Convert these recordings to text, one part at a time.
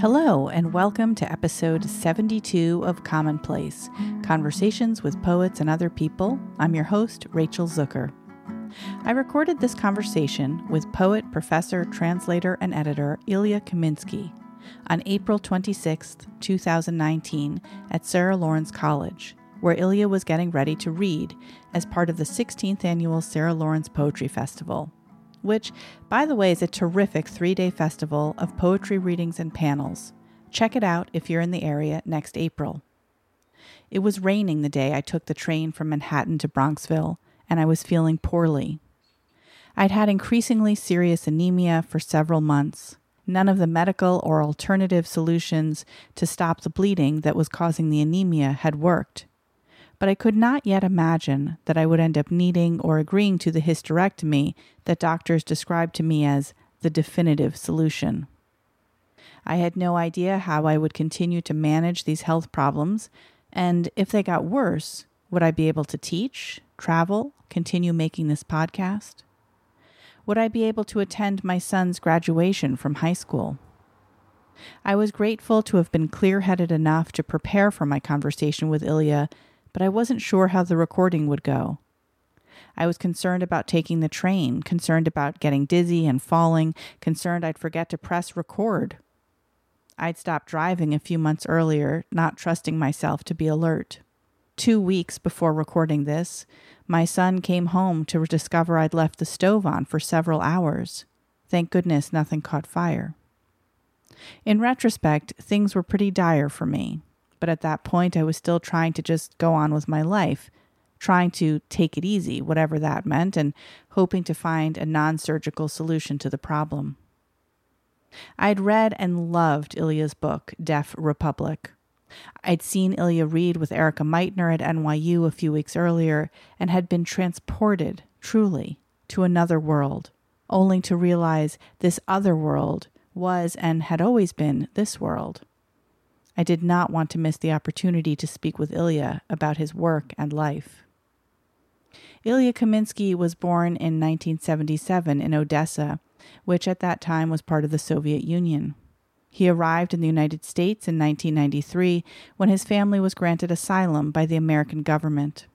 Hello, and welcome to episode 72 of Commonplace Conversations with Poets and Other People. I'm your host, Rachel Zucker. I recorded this conversation with poet, professor, translator, and editor Ilya Kaminsky on April 26, 2019, at Sarah Lawrence College, where Ilya was getting ready to read as part of the 16th annual Sarah Lawrence Poetry Festival which, by the way, is a terrific three day festival of poetry readings and panels. Check it out if you're in the area next April. It was raining the day I took the train from Manhattan to Bronxville, and I was feeling poorly. I'd had increasingly serious anemia for several months. None of the medical or alternative solutions to stop the bleeding that was causing the anemia had worked but I could not yet imagine that I would end up needing or agreeing to the hysterectomy that doctors described to me as the definitive solution. I had no idea how I would continue to manage these health problems, and if they got worse, would I be able to teach, travel, continue making this podcast? Would I be able to attend my son's graduation from high school? I was grateful to have been clear headed enough to prepare for my conversation with Ilya but I wasn't sure how the recording would go. I was concerned about taking the train, concerned about getting dizzy and falling, concerned I'd forget to press record. I'd stopped driving a few months earlier, not trusting myself to be alert. Two weeks before recording this, my son came home to discover I'd left the stove on for several hours. Thank goodness nothing caught fire. In retrospect, things were pretty dire for me but at that point, I was still trying to just go on with my life, trying to take it easy, whatever that meant, and hoping to find a non surgical solution to the problem. I'd read and loved Ilya's book, Deaf Republic. I'd seen Ilya read with Erica Meitner at NYU a few weeks earlier and had been transported, truly, to another world, only to realize this other world was and had always been this world. I did not want to miss the opportunity to speak with Ilya about his work and life. Ilya Kaminsky was born in 1977 in Odessa, which at that time was part of the Soviet Union. He arrived in the United States in 1993 when his family was granted asylum by the American government.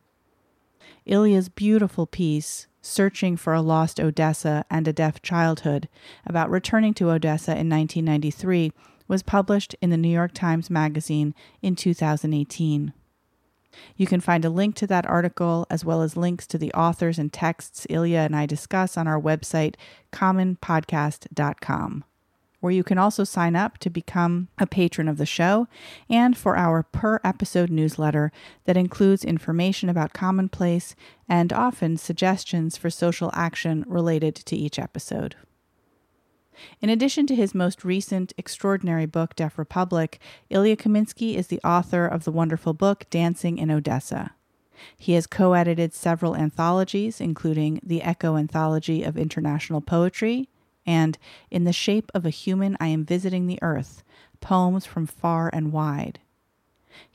Ilya's beautiful piece, Searching for a Lost Odessa and a Deaf Childhood, about returning to Odessa in 1993, was published in the New York Times Magazine in 2018. You can find a link to that article as well as links to the authors and texts Ilya and I discuss on our website, commonpodcast.com, where you can also sign up to become a patron of the show and for our per episode newsletter that includes information about Commonplace and often suggestions for social action related to each episode. In addition to his most recent extraordinary book, Deaf Republic, Ilya Kaminsky is the author of the wonderful book Dancing in Odessa. He has co edited several anthologies, including the Ecco Anthology of International Poetry and In the Shape of a Human I Am Visiting the Earth Poems from Far and Wide.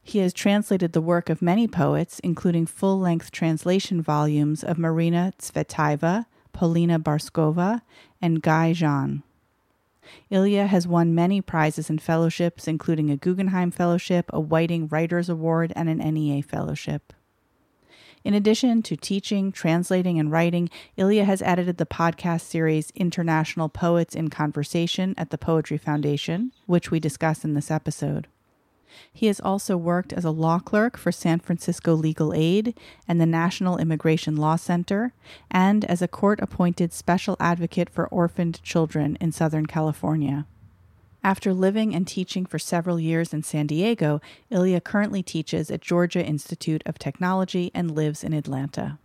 He has translated the work of many poets, including full length translation volumes of Marina Tsvetaeva, Polina Barskova, and Guy Jean. Ilya has won many prizes and fellowships, including a Guggenheim Fellowship, a Whiting Writers Award, and an NEA Fellowship. In addition to teaching, translating, and writing, Ilya has edited the podcast series International Poets in Conversation at the Poetry Foundation, which we discuss in this episode. He has also worked as a law clerk for San Francisco Legal Aid and the National Immigration Law Center, and as a court appointed special advocate for orphaned children in Southern California. After living and teaching for several years in San Diego, Ilya currently teaches at Georgia Institute of Technology and lives in Atlanta.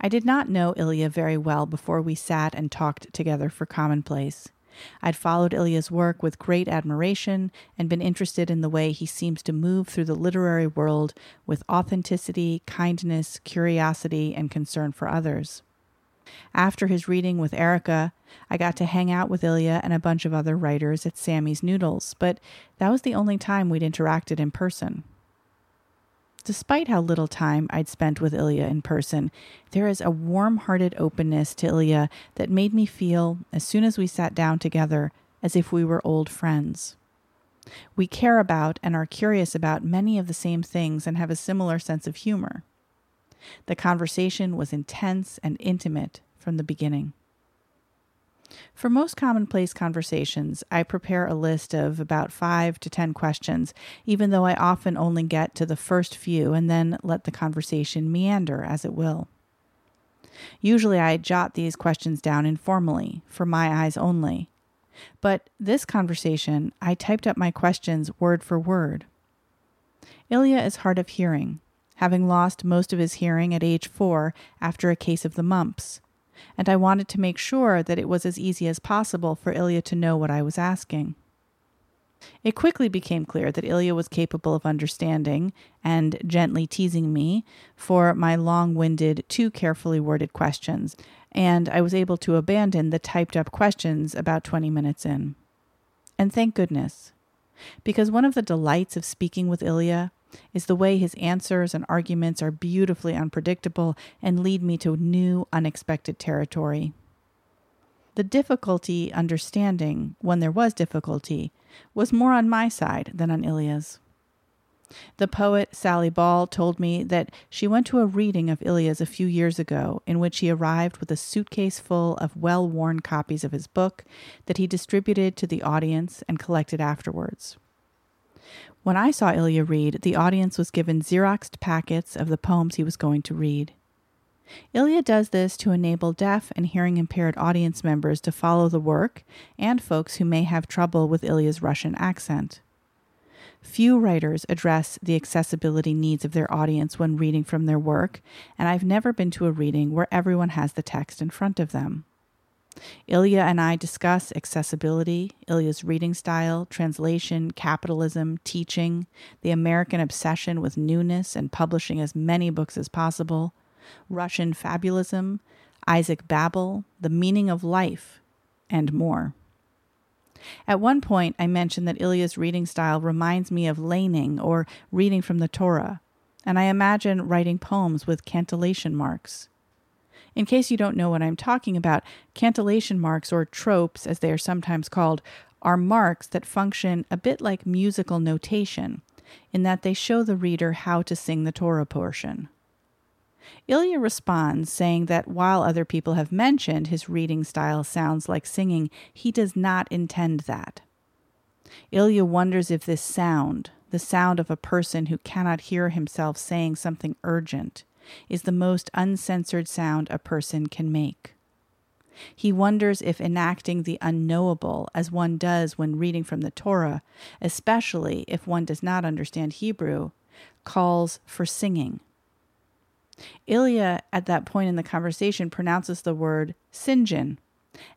I did not know Ilya very well before we sat and talked together for Commonplace. I'd followed Ilya's work with great admiration and been interested in the way he seems to move through the literary world with authenticity, kindness, curiosity, and concern for others. After his reading with Erica, I got to hang out with Ilya and a bunch of other writers at Sammy's Noodles, but that was the only time we'd interacted in person. Despite how little time I'd spent with Ilya in person, there is a warm hearted openness to Ilya that made me feel, as soon as we sat down together, as if we were old friends. We care about and are curious about many of the same things and have a similar sense of humor. The conversation was intense and intimate from the beginning. For most commonplace conversations, I prepare a list of about five to ten questions, even though I often only get to the first few and then let the conversation meander as it will. Usually, I jot these questions down informally, for my eyes only. But this conversation, I typed up my questions word for word. Ilya is hard of hearing, having lost most of his hearing at age four after a case of the mumps, and I wanted to make sure that it was as easy as possible for Ilya to know what I was asking. It quickly became clear that Ilya was capable of understanding and gently teasing me for my long winded, too carefully worded questions, and I was able to abandon the typed up questions about 20 minutes in. And thank goodness, because one of the delights of speaking with Ilya is the way his answers and arguments are beautifully unpredictable and lead me to new, unexpected territory. The difficulty understanding, when there was difficulty, was more on my side than on Ilya's. The poet Sally Ball told me that she went to a reading of Ilya's a few years ago, in which he arrived with a suitcase full of well worn copies of his book that he distributed to the audience and collected afterwards. When I saw Ilya read, the audience was given Xeroxed packets of the poems he was going to read. Ilya does this to enable deaf and hearing impaired audience members to follow the work and folks who may have trouble with Ilya's Russian accent. Few writers address the accessibility needs of their audience when reading from their work, and I've never been to a reading where everyone has the text in front of them. Ilya and I discuss accessibility, Ilya's reading style, translation, capitalism, teaching, the American obsession with newness and publishing as many books as possible, Russian fabulism, Isaac Babel, the meaning of life, and more. At one point, I mentioned that Ilya's reading style reminds me of leyning or reading from the Torah, and I imagine writing poems with cantillation marks. In case you don't know what I'm talking about, cantillation marks, or tropes as they are sometimes called, are marks that function a bit like musical notation, in that they show the reader how to sing the Torah portion. Ilya responds, saying that while other people have mentioned his reading style sounds like singing, he does not intend that. Ilya wonders if this sound, the sound of a person who cannot hear himself saying something urgent, is the most uncensored sound a person can make. He wonders if enacting the unknowable, as one does when reading from the Torah, especially if one does not understand Hebrew, calls for singing Ilya, at that point in the conversation, pronounces the word Sinjin,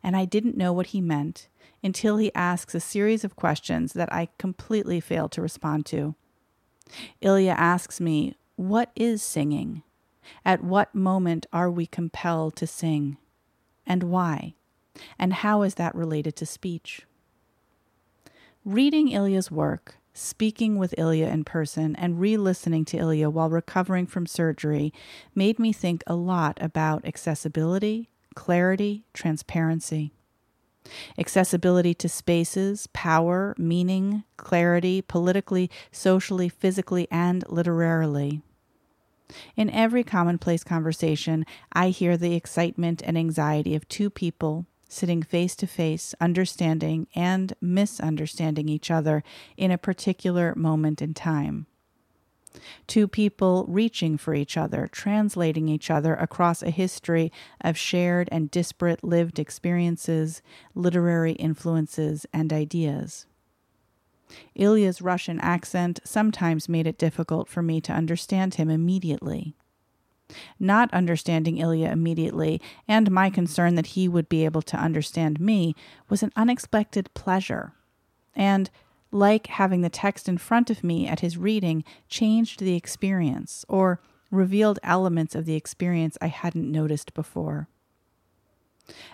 and I didn't know what he meant until he asks a series of questions that I completely failed to respond to. Ilya asks me, What is singing? At what moment are we compelled to sing? And why? And how is that related to speech? Reading Ilya's work, speaking with Ilya in person and re listening to Ilya while recovering from surgery made me think a lot about accessibility, clarity, transparency. Accessibility to spaces, power, meaning, clarity, politically, socially, physically, and literarily. In every commonplace conversation, I hear the excitement and anxiety of two people sitting face to face, understanding and misunderstanding each other in a particular moment in time. Two people reaching for each other, translating each other across a history of shared and disparate lived experiences, literary influences, and ideas. Ilya's Russian accent sometimes made it difficult for me to understand him immediately. Not understanding Ilya immediately, and my concern that he would be able to understand me, was an unexpected pleasure. And, like having the text in front of me at his reading, changed the experience, or revealed elements of the experience I hadn't noticed before.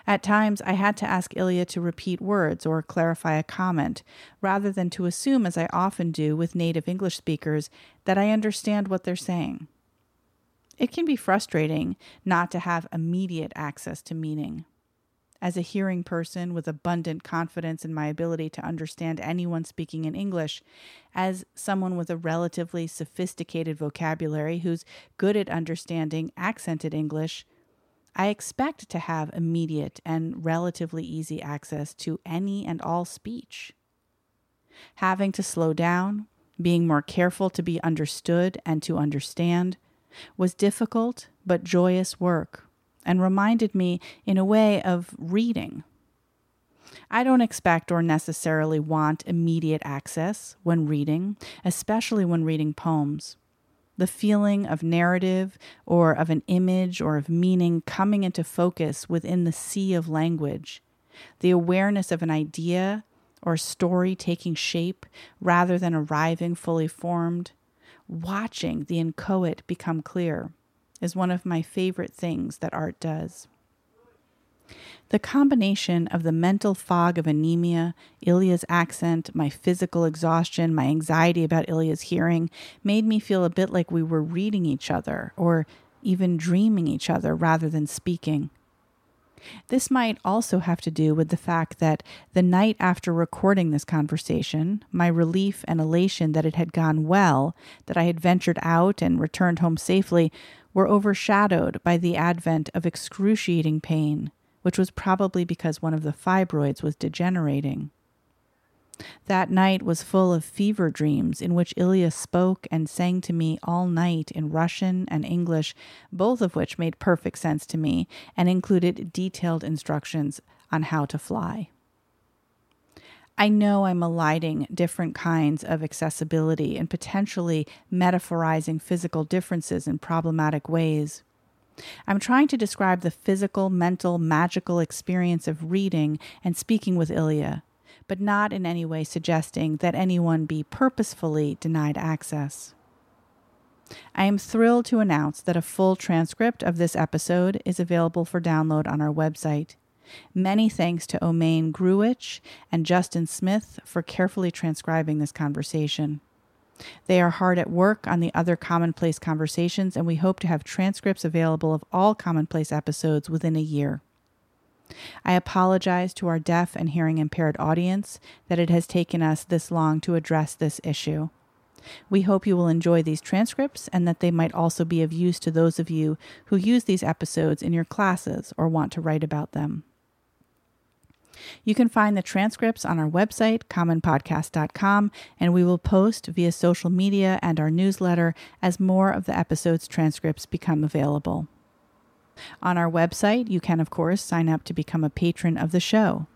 At times, I had to ask Ilya to repeat words or clarify a comment, rather than to assume, as I often do with native English speakers, that I understand what they're saying. It can be frustrating not to have immediate access to meaning. as a hearing person with abundant confidence in my ability to understand anyone speaking in English, as someone with a relatively sophisticated vocabulary who's good at understanding accented English, I expect to have immediate and relatively easy access to any and all speech. Having to slow down, being more careful to be understood and to understand, was difficult but joyous work and reminded me, in a way, of reading. I don't expect or necessarily want immediate access when reading, especially when reading poems. The feeling of narrative or of an image or of meaning coming into focus within the sea of language, the awareness of an idea or story taking shape rather than arriving fully formed, watching the inchoate become clear is one of my favorite things that art does. The combination of the mental fog of anemia, Ilya's accent, my physical exhaustion, my anxiety about Ilya's hearing made me feel a bit like we were reading each other or even dreaming each other rather than speaking. This might also have to do with the fact that the night after recording this conversation, my relief and elation that it had gone well, that I had ventured out and returned home safely, were overshadowed by the advent of excruciating pain, which was probably because one of the fibroids was degenerating. That night was full of fever dreams in which Ilya spoke and sang to me all night in Russian and English, both of which made perfect sense to me and included detailed instructions on how to fly. I know I'm eliding different kinds of accessibility and potentially metaphorizing physical differences in problematic ways. I'm trying to describe the physical, mental, magical experience of reading and speaking with Ilya, but not in any way suggesting that anyone be purposefully denied access. I am thrilled to announce that a full transcript of this episode is available for download on our website. Many thanks to Omain Gruich and Justin Smith for carefully transcribing this conversation. They are hard at work on the other commonplace conversations, and we hope to have transcripts available of all commonplace episodes within a year. I apologize to our deaf and hearing impaired audience that it has taken us this long to address this issue. We hope you will enjoy these transcripts and that they might also be of use to those of you who use these episodes in your classes or want to write about them. You can find the transcripts on our website, commonpodcast.com, and we will post via social media and our newsletter as more of the episode's transcripts become available. On our website, you can, of course, sign up to become a patron of the show.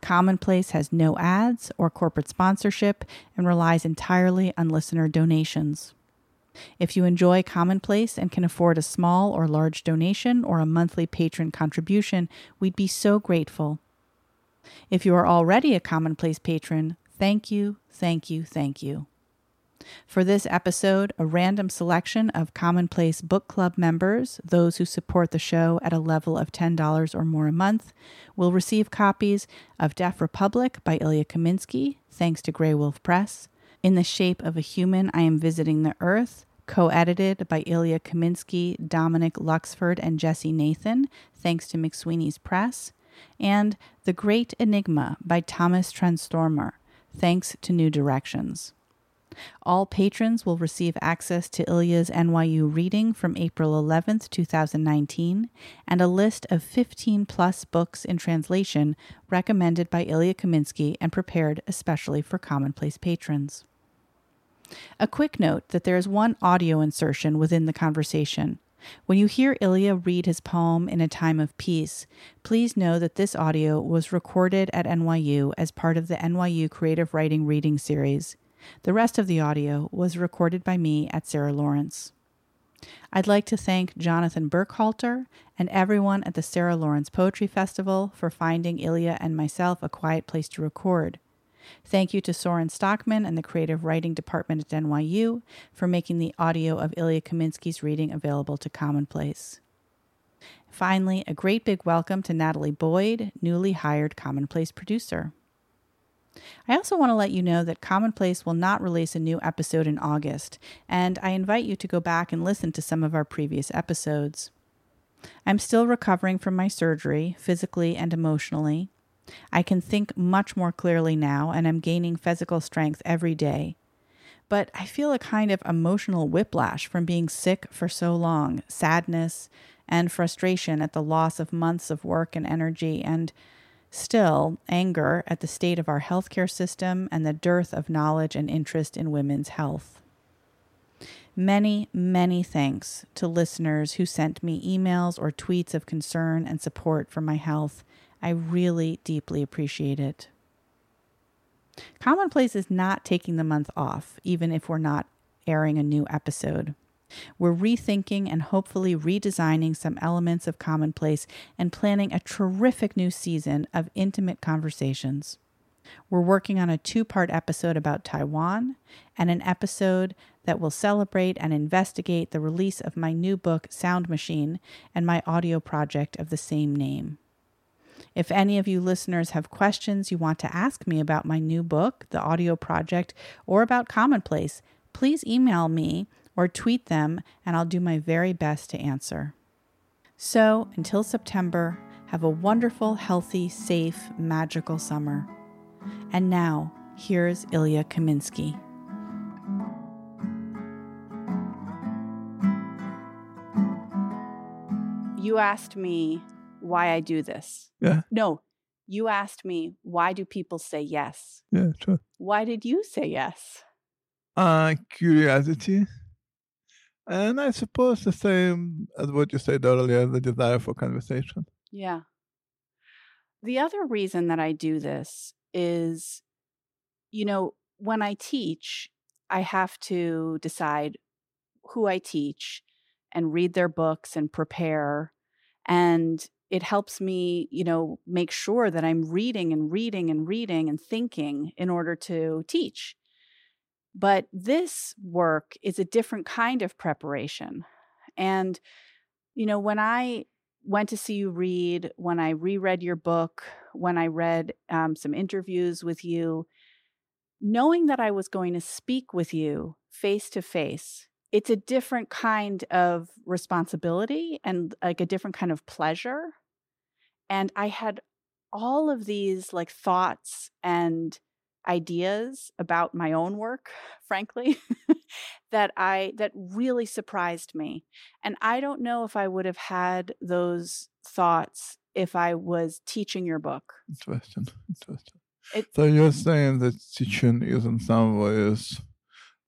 Commonplace has no ads or corporate sponsorship and relies entirely on listener donations. If you enjoy Commonplace and can afford a small or large donation or a monthly patron contribution, we'd be so grateful. If you are already a Commonplace patron, thank you, thank you, thank you. For this episode, a random selection of Commonplace Book Club members, those who support the show at a level of $10 or more a month, will receive copies of Deaf Republic by Ilya Kaminsky, thanks to Graywolf Press, In the Shape of a Human, I Am Visiting the Earth, co edited by Ilya Kaminsky, Dominic Luxford, and Jesse Nathan, thanks to McSweeney's Press, and The Great Enigma by Tomas Tranströmer, thanks to New Directions. All patrons will receive access to Ilya's NYU reading from April 11th, 2019, and a list of 15 plus books in translation recommended by Ilya Kaminsky and prepared especially for commonplace patrons. A quick note that there is one audio insertion within the conversation. When you hear Ilya read his poem in a time of peace, please know that this audio was recorded at NYU as part of the NYU Creative Writing Reading Series. The rest of the audio was recorded by me at Sarah Lawrence. I'd like to thank Jonathan Burkhalter and everyone at the Sarah Lawrence Poetry Festival for finding Ilya and myself a quiet place to record. Thank you to Soren Stockman and the Creative Writing Department at NYU for making the audio of Ilya Kaminsky's reading available to Commonplace. Finally, a great big welcome to Natalie Boyd, newly hired Commonplace producer. I also want to let you know that Commonplace will not release a new episode in August, and I invite you to go back and listen to some of our previous episodes. I'm still recovering from my surgery, physically and emotionally. I can think much more clearly now, and I'm gaining physical strength every day. But I feel a kind of emotional whiplash from being sick for so long sadness and frustration at the loss of months of work and energy, and still anger at the state of our healthcare system and the dearth of knowledge and interest in women's health. Many, many thanks to listeners who sent me emails or tweets of concern and support for my health. I really deeply appreciate it. Commonplace is not taking the month off, even if we're not airing a new episode. We're rethinking and hopefully redesigning some elements of Commonplace and planning a terrific new season of intimate conversations. We're working on a two part episode about Taiwan and an episode that will celebrate and investigate the release of my new book, Sound Machine, and my audio project of the same name. If any of you listeners have questions you want to ask me about my new book, the audio project, or about Commonplace, please email me or tweet them, and I'll do my very best to answer. So, until September, have a wonderful, healthy, safe, magical summer. And now, here's Ilya Kaminsky. You asked me why I do this. Yeah. No, you asked me why do people say yes? Yeah, true. Why did you say yes? Uh, curiosity. And I suppose the same as what you said earlier, the desire for conversation. Yeah. The other reason that I do this is, you know, when I teach, I have to decide who I teach and read their books and prepare. And it helps me, you know, make sure that I'm reading and reading and reading and thinking in order to teach. But this work is a different kind of preparation. And, you know, when I went to see you read, when I reread your book, when I read um, some interviews with you, knowing that I was going to speak with you face to face, it's a different kind of responsibility and like a different kind of pleasure. And I had all of these like thoughts and ideas about my own work frankly that i that really surprised me and i don't know if i would have had those thoughts if i was teaching your book. Interesting interesting. It, so you're saying that teaching is in some ways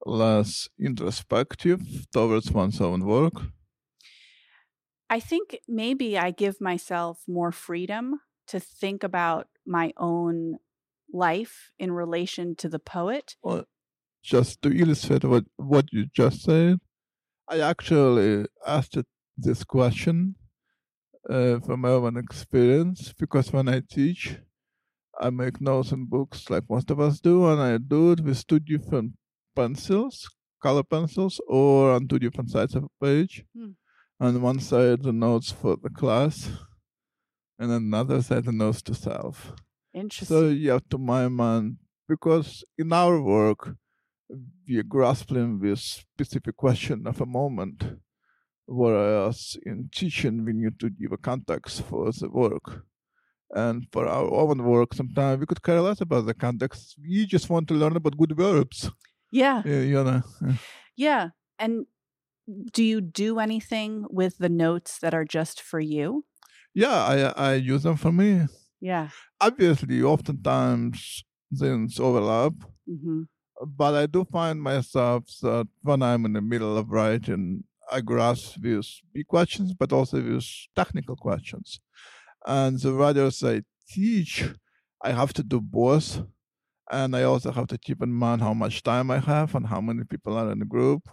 less introspective towards one's own work i think maybe i give myself more freedom to think about my own life in relation to the poet. Well, just to illustrate what, what you just said, I actually asked this question uh, from my own experience because when I teach, I make notes in books like most of us do, and I do it with two different pencils, color pencils, or on two different sides of a page. Hmm. On one side, the notes for the class, and another side, the notes to self. Interesting. So yeah, to my mind, because in our work, we are grappling with specific question of a moment, whereas in teaching we need to give a context for the work. And for our own work, sometimes we could care less about the context. We just want to learn about good verbs. Yeah. yeah you know. Yeah. yeah. And do you do anything with the notes that are just for you? Yeah, I I use them for me. Yeah. Obviously, oftentimes things overlap. Mm-hmm. But I do find myself that when I'm in the middle of writing, I grasp these big questions, but also these technical questions. And the writers I teach, I have to do both. And I also have to keep in mind how much time I have and how many people are in the group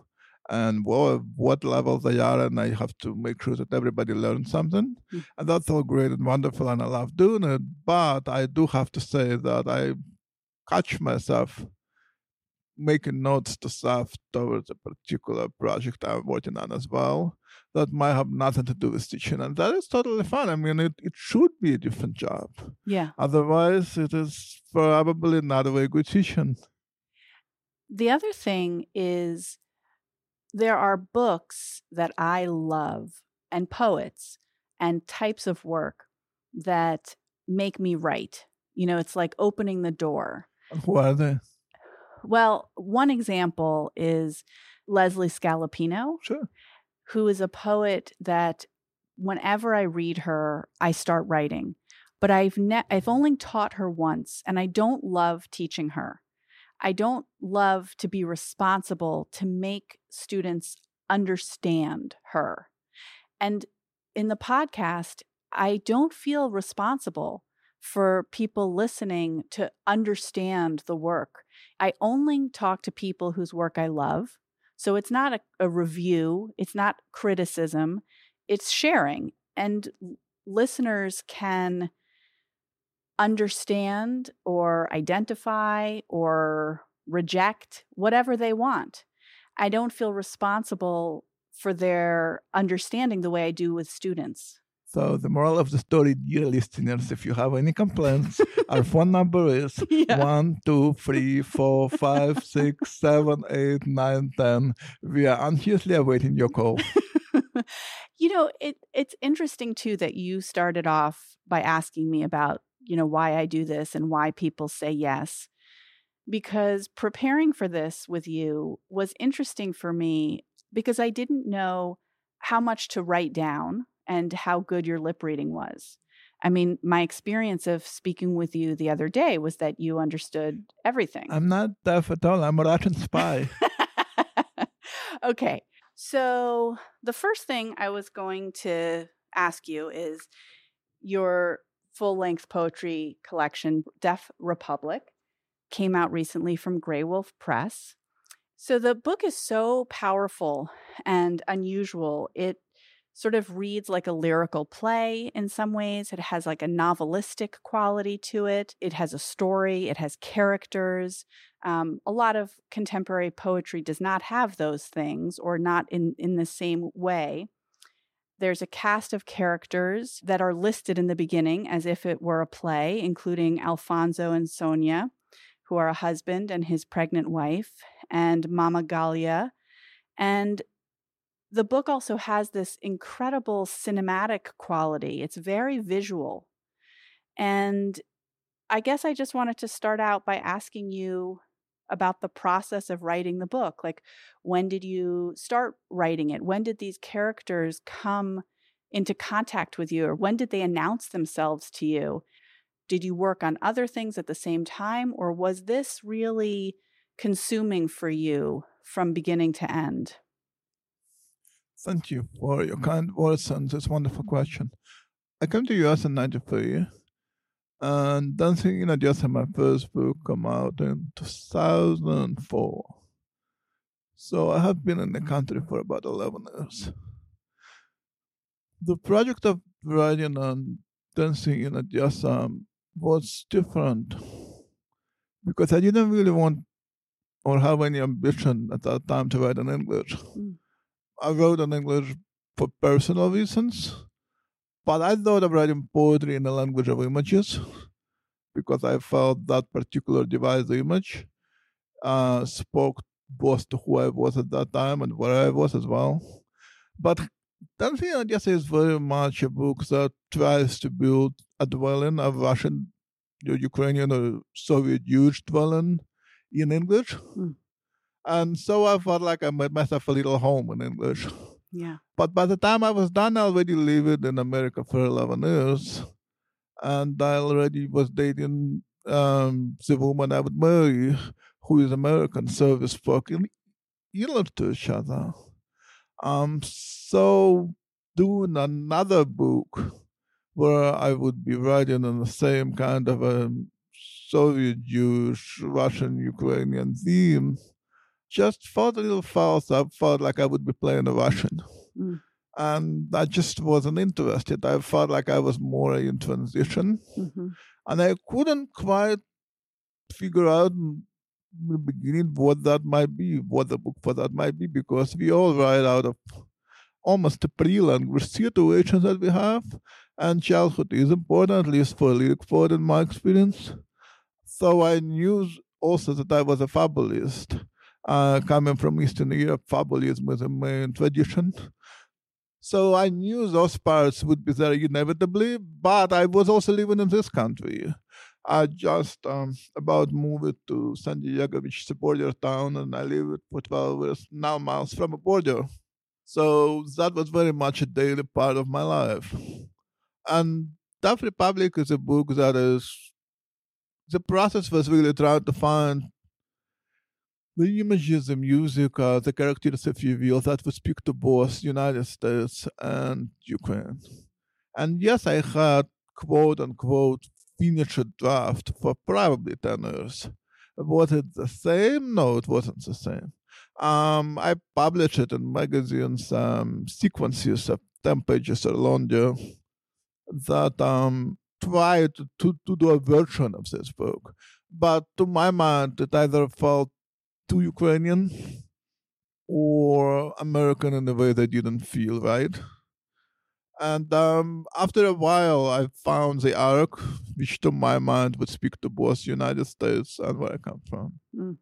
and what, what level they are, and I have to make sure that everybody learns something. Mm-hmm. And that's all great and wonderful, and I love doing it. But I do have to say that I catch myself making notes to stuff towards a particular project I'm working on as well that might have nothing to do with teaching. And that is totally fine. I mean, it, it should be a different job. Yeah. Otherwise, it is probably not a very good teaching. The other thing is there are books that I love and poets and types of work that make me write. You know, it's like opening the door. Who are they? Well, one example is Leslie Scalapino, Sure. who is a poet that whenever I read her, I start writing. But I've ne- I've only taught her once, and I don't love teaching her. I don't love to be responsible to make students understand her. And in the podcast, I don't feel responsible for people listening to understand the work. I only talk to people whose work I love. So it's not a, a review, it's not criticism, it's sharing. And listeners can understand or identify or reject whatever they want. I don't feel responsible for their understanding the way I do with students. So the moral of the story, dear listeners, if you have any complaints, our phone number is Yeah. one, two, three, four, five, six, seven, eight, nine, ten. We are anxiously awaiting your call. you know, it it's interesting too that you started off by asking me about, you know, why I do this and why people say yes. Because preparing for this with you was interesting for me because I didn't know how much to write down and how good your lip reading was. I mean, my experience of speaking with you the other day was that you understood everything. I'm not deaf at all. I'm a Russian spy. okay. So, the first thing I was going to ask you is your full length poetry collection, Deaf Republic, came out recently from Graywolf Press. So, the book is so powerful and unusual. It sort of reads like a lyrical play in some ways. It has like a novelistic quality to it. It has a story, it has characters. Um, a lot of contemporary poetry does not have those things or not in, in the same way. There's a cast of characters that are listed in the beginning as if it were a play, including Alfonso and Sonya, who are a husband and his pregnant wife, and Mama Galya. And the book also has this incredible cinematic quality. It's very visual. And I guess I just wanted to start out by asking you about the process of writing the book. Like, when did you start writing it? When did these characters come into contact with you? Or when did they announce themselves to you? Did you work on other things at the same time? Or was this really consuming for you from beginning to end? Thank you for your mm. kind words and this wonderful question. I came to US in 93 and Dancing in Odessa, my first book, came out in 2004. So I have been in the country for about 11 years. The project of writing and Dancing in Odessa was different because I didn't really want or have any ambition at that time to write in English. Mm. I wrote in English for personal reasons, but I thought of writing poetry in the language of images because I felt that particular device, the image uh, spoke both to who I was at that time and where I was as well. But Dancing in Odessa is very much a book that tries to build a dwelling, a Russian, Ukrainian, or Soviet Jewish dwelling in English. Mm. And so I felt like I made myself a little home in English. Yeah. But by the time I was done, I already lived in America for 11 years. And I already was dating um, the woman I would marry, who is American. So we spoke English to each other. Um, so doing another book where I would be writing on the same kind of a Soviet Jewish, Russian, Ukrainian theme just felt a little false. I felt like I would be playing a Russian. Mm. And I just wasn't interested. I felt like I was more in transition. hmm And I couldn't quite figure out in the beginning what that might be, what the book for that might be, because we all write out of almost pre-language situations that we have. And childhood is important, at least for lyric poet in my experience. So I knew also that I was a fabulist. Uh, coming from Eastern Europe, fabulism is a main tradition. So I knew those parts would be there inevitably, but I was also living in this country. I just um, about moved to San Diego, which is a border town, and I live for 12 years now miles from a border. So that was very much a daily part of my life. And Deaf Republic is a book that is, the process was really trying to find the images, the music, uh, the characters, if you that would speak to both United States and Ukraine. And yes, I had quote unquote finished draft for probably 10 years. Was it the same? No, it wasn't the same. Um, I published it in magazines, um, sequences of 10 pages or longer that um, tried to, to do a version of this book. But to my mind, it either felt too Ukrainian or American in a way that you didn't feel right. And um, after a while, I found the arc, which to my mind would speak to both United States and where I come from. Mm.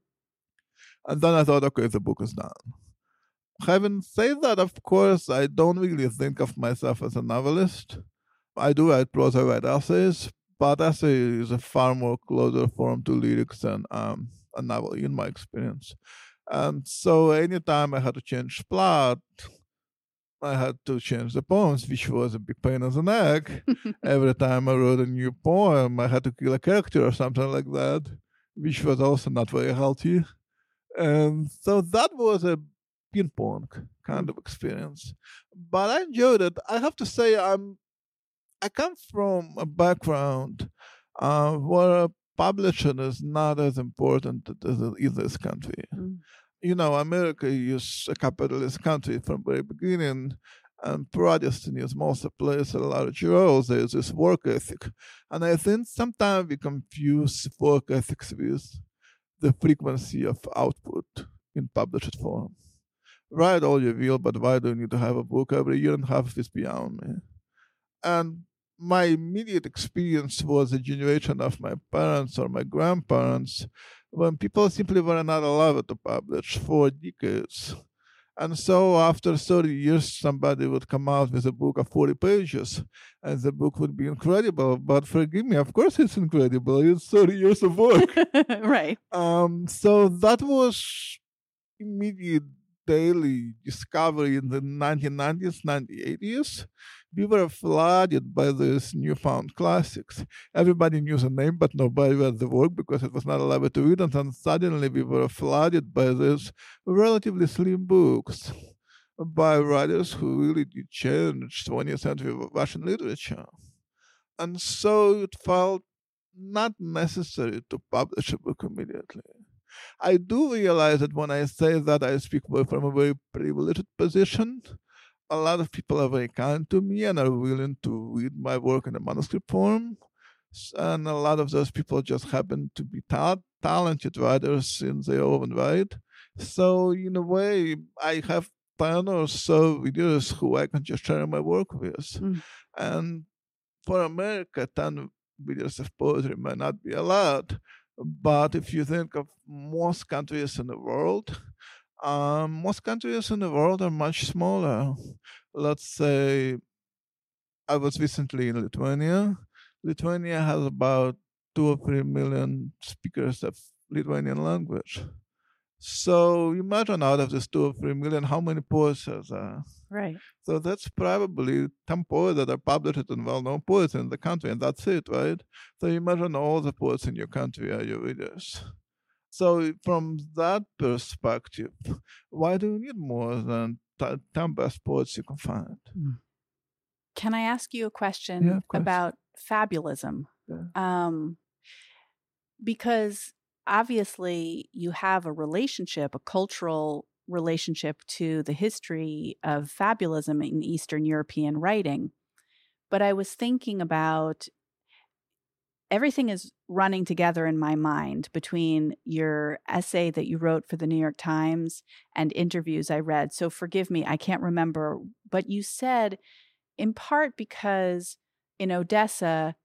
And then I thought, okay, the book is done. Having said that, of course, I don't really think of myself as a novelist. I do write prose, I write essays, but essay is a far more closer form to lyrics than um, a novel, in my experience. And so anytime I had to change plot, I had to change the poems, which was a big pain in the neck. Every time I wrote a new poem, I had to kill a character or something like that, which was also not very healthy. And so that was a ping pong kind of experience. But I enjoyed it. I have to say, I'm I come from a background uh, where publishing is not as important as in this country. Mm. You know, America is a capitalist country from the very beginning, and Protestant is also plays a large role. There's this work ethic. And I think sometimes we confuse work ethics with the frequency of output in published form. Write all you will, but why do you need to have a book every year and a half is beyond me? And my immediate experience was a generation of my parents or my grandparents when people simply were not allowed to publish for decades. And so after 30 years, somebody would come out with a book of 40 pages, and the book would be incredible. But forgive me, of course it's incredible. It's 30 years of work. right. Um, so that was immediate daily discovery in the 1990s, 1980s we were flooded by these newfound classics. Everybody knew the name, but nobody read the work because it was not allowed to read. And then suddenly we were flooded by these relatively slim books by writers who really did change 20th century Russian literature. And so it felt not necessary to publish a book immediately. I do realize that when I say that, I speak from a very privileged position a lot of people are very kind to me and are willing to read my work in a manuscript form. And a lot of those people just happen to be ta- talented writers in their own right. So, in a way, I have 10 or so readers who I can just share my work with. Mm. And for America, 10 readers of poetry may not be a lot. But if you think of most countries in the world, um, most countries in the world are much smaller. Let's say I was recently in Lithuania. Lithuania has about two or three million speakers of Lithuanian language. So imagine out of this two or three million, how many poets are there? Right. So that's probably 10 poets that are published and well-known poets in the country, and that's it, right? So imagine all the poets in your country are your readers. So from that perspective, why do you need more than 10 best poets you can find? Hmm. Can I ask you a question yeah, about fabulism? Yeah. Um, because obviously you have a relationship, a cultural relationship to the history of fabulism in Eastern European writing. But I was thinking about everything is running together in my mind between your essay that you wrote for the New York Times and interviews I read. So forgive me, I can't remember, but you said in part because in Odessa,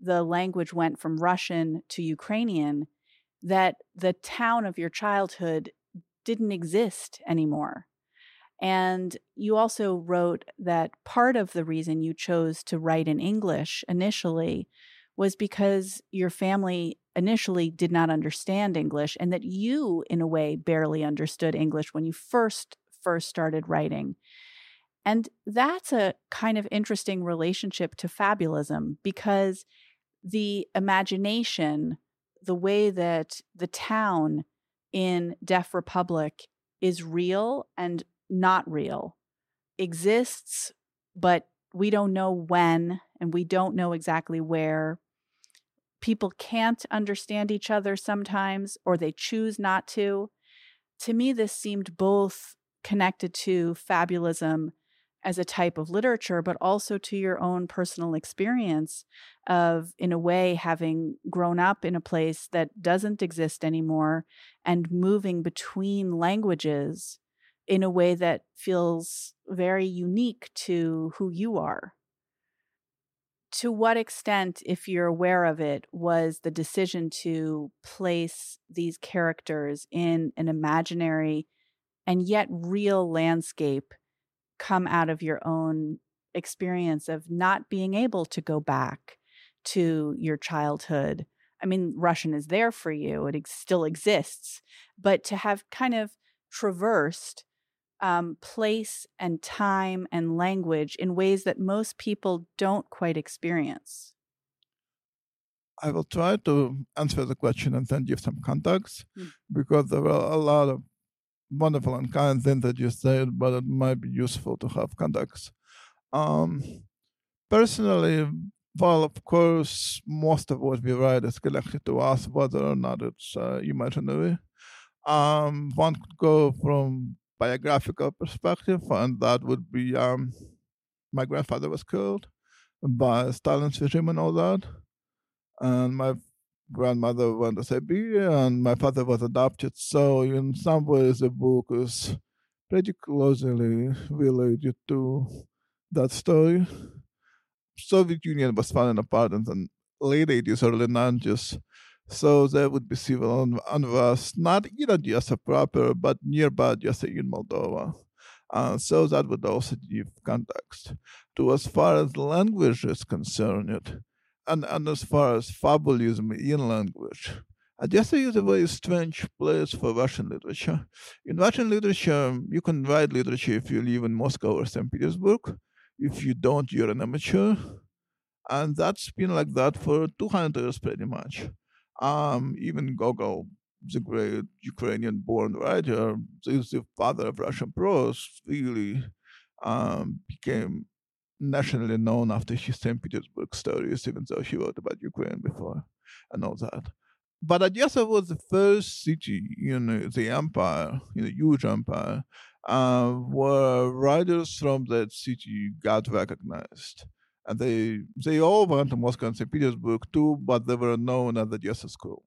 the language went from Russian to Ukrainian, that the town of your childhood didn't exist anymore. And you also wrote that part of the reason you chose to write in English initially was because your family initially did not understand English and that you in a way barely understood English when you first first started writing. And that's a kind of interesting relationship to fabulism because the imagination, the way that the town in Deaf Republic is real and not real, exists, but we don't know when and we don't know exactly where. People can't understand each other sometimes, or they choose not to. To me, this seemed both connected to fabulism as a type of literature, but also to your own personal experience of, in a way, having grown up in a place that doesn't exist anymore and moving between languages in a way that feels very unique to who you are. To what extent, if you're aware of it, was the decision to place these characters in an imaginary and yet real landscape come out of your own experience of not being able to go back to your childhood? I mean, Russian is there for you, it ex- still exists, but to have kind of traversed um, place and time and language in ways that most people don't quite experience? I will try to answer the question and then you some context Mm. because there are a lot of wonderful and kind things that you said, but it might be useful to have contacts. Um, personally, well, of course, most of what we write is connected to us, whether or not it's uh, imaginary. Um, one could go from biographical perspective, and that would be um, my grandfather was killed by Stalin's regime and all that, and my grandmother went to Siberia, and my father was adopted. So, in some ways, the book is pretty closely related to that story. Soviet Union was falling apart in the late 80s, early 90s. So there would be civil unrest, not in Odessa proper, but nearby Odessa in Moldova. Uh, so that would also give context to as far as language is concerned, and, and as far as fabulism in language. Odessa is a very strange place for Russian literature. In Russian literature, you can write literature if you live in Moscow or St. Petersburg. If you don't, you're an amateur. And that's been like that for 200 years pretty much. Um, even Gogol, the great Ukrainian born writer, is the father of Russian prose, really um, became nationally known after his St. Petersburg stories, even though he wrote about Ukraine before and all that. But Odessa was the first city in the empire, in a huge empire, uh, where writers from that city got recognized. And they they all went to Moscow and St. Petersburg too, but they were known at the Odessa school.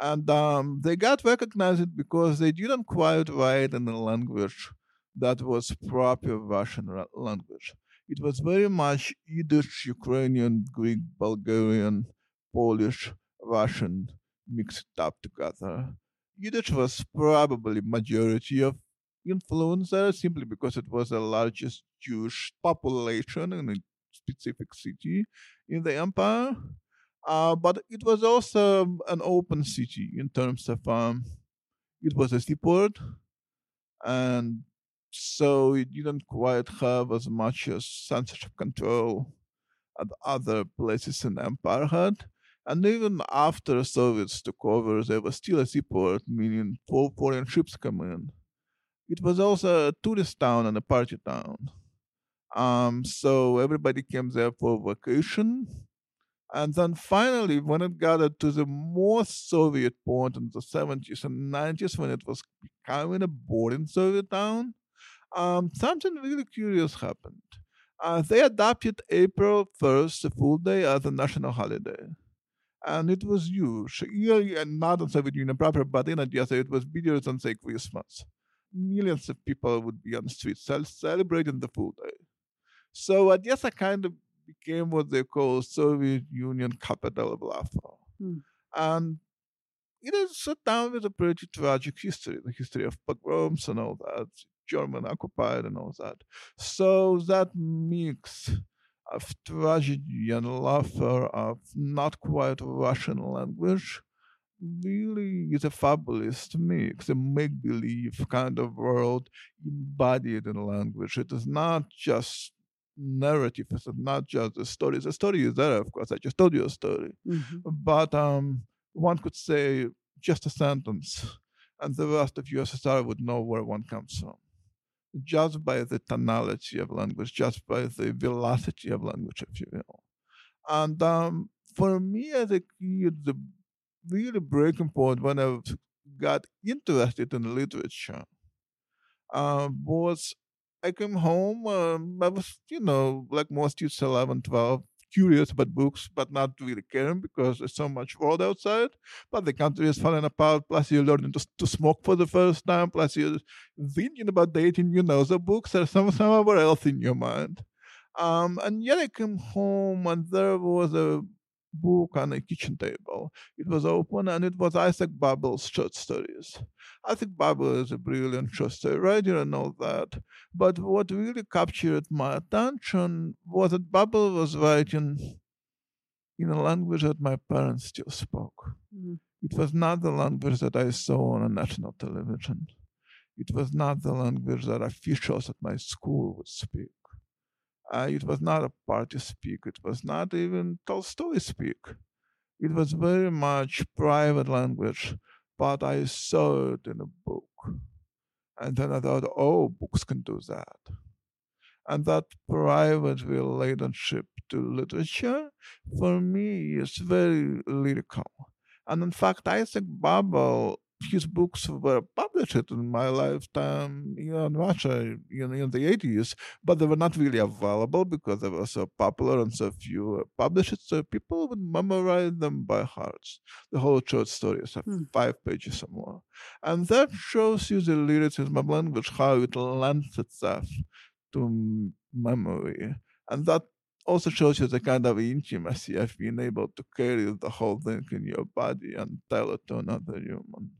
And um, they got recognized because they didn't quite write in a language that was proper Russian language. It was very much Yiddish, Ukrainian, Greek, Bulgarian, Polish, Russian mixed up together. Yiddish was probably majority of influence there simply because it was the largest Jewish population in a specific city in the empire. Uh, but it was also an open city in terms of um, it was a seaport, and so it didn't quite have as much censorship control as other places in the empire had. And even after the Soviets took over, there was still a seaport, meaning foreign ships come in. It was also a tourist town and a party town. Um, so everybody came there for vacation. And then finally, when it got to the more Soviet point in the 70s and 90s, when it was becoming a boring Soviet town, um, something really curious happened. Uh, they adopted April 1st, the full day, as a national holiday. And it was huge. Yeah, not in Soviet Union proper, but in Odessa, it was bigger than, say, Christmas. Millions of people would be on the streets celebrating the full day. So Odessa kind of became what they call Soviet Union capital of Lafayette. Hmm. And it is a town with a pretty tragic history, the history of pogroms and all that. German occupied and all that. So that mix of tragedy and laughter of not quite Russian language really is a fabulous mix, a make believe kind of world embodied in language. It is not just narrative, it's not just a story. The story is there, of course. I just told you a story. Mm-hmm. But um, one could say just a sentence, and the rest of USSR would know where one comes from just by the tonality of language, just by the velocity of language, if you will. And um, for me as a kid, the really breaking point when I got interested in literature uh, was I came home. Um, I was, you know, like most youths, 11, 12, curious about books, but not really caring because there's so much world outside. But the country is falling apart. Plus, you're learning to, to smoke for the first time. Plus, you're thinking about dating. You know, the books are some, somewhere else in your mind. Um, and yet I came home and there was a book on a kitchen table. It was open and it was Isaac Babel's short stories. Isaac Babel is a brilliant short story writer and all that. But what really captured my attention was that Babel was writing in a language that my parents still spoke. Mm-hmm. It was not the language that I saw on a national television. It was not the language that officials at my school would speak. Uh, it was not a party speak. It was not even Tolstoy speak. It was very much private language, but I saw it in a book. And then I thought, oh, books can do that. And that private relationship to literature, for me, is very lyrical. And in fact, Isaac Babel his books were published in my lifetime in Russia in, in the 80s, but they were not really available because they were so popular and so few published, so people would memorize them by heart. The whole short stories have hmm. five pages or more. And that shows you the lyricism of language, how it lends itself to memory. And that also shows you the kind of intimacy of being able to carry the whole thing in your body and tell it to another human.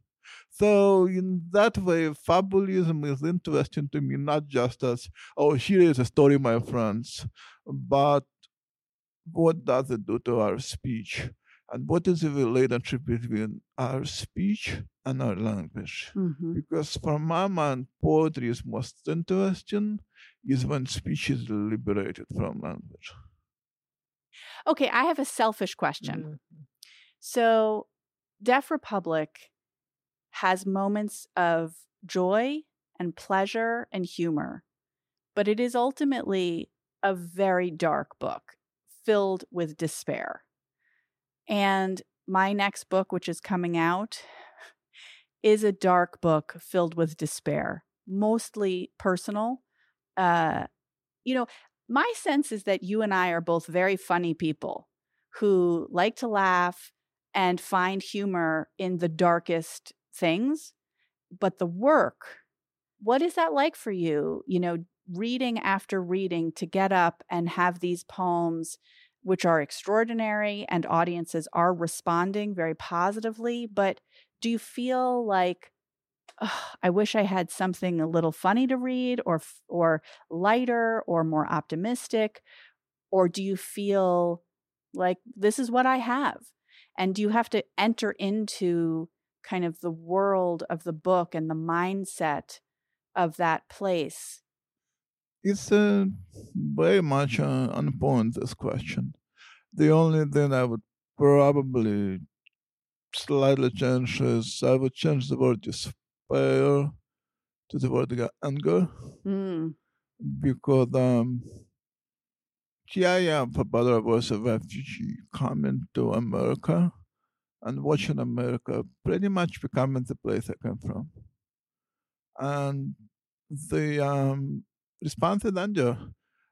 So in that way, fabulism is interesting to me, not just as, oh, here is a story, my friends, but what does it do to our speech? And what is the relationship between our speech and our language? Mm-hmm. Because for my mind, poetry is most interesting is when speech is liberated from language. Okay, I have a selfish question. Mm-hmm. So, Deaf Republic has moments of joy and pleasure and humor, but it is ultimately a very dark book filled with despair. And my next book, which is coming out, is a dark book filled with despair, mostly personal. Uh, you know, my sense is that you and I are both very funny people who like to laugh and find humor in the darkest things, but the work, what is that like for you? You know, reading after reading to get up and have these poems, which are extraordinary and audiences are responding very positively. But do you feel like, oh, I wish I had something a little funny to read or, or lighter or more optimistic? Or do you feel like this is what I have? And do you have to enter into kind of the world of the book and the mindset of that place? It's uh, very much uh, on point, this question. The only thing I would probably slightly change is I would change the word despair to the word anger. Mm. Because, um, yeah, yeah, my brother was a refugee coming to America and watching America pretty much becoming the place I came from. And the um, response is under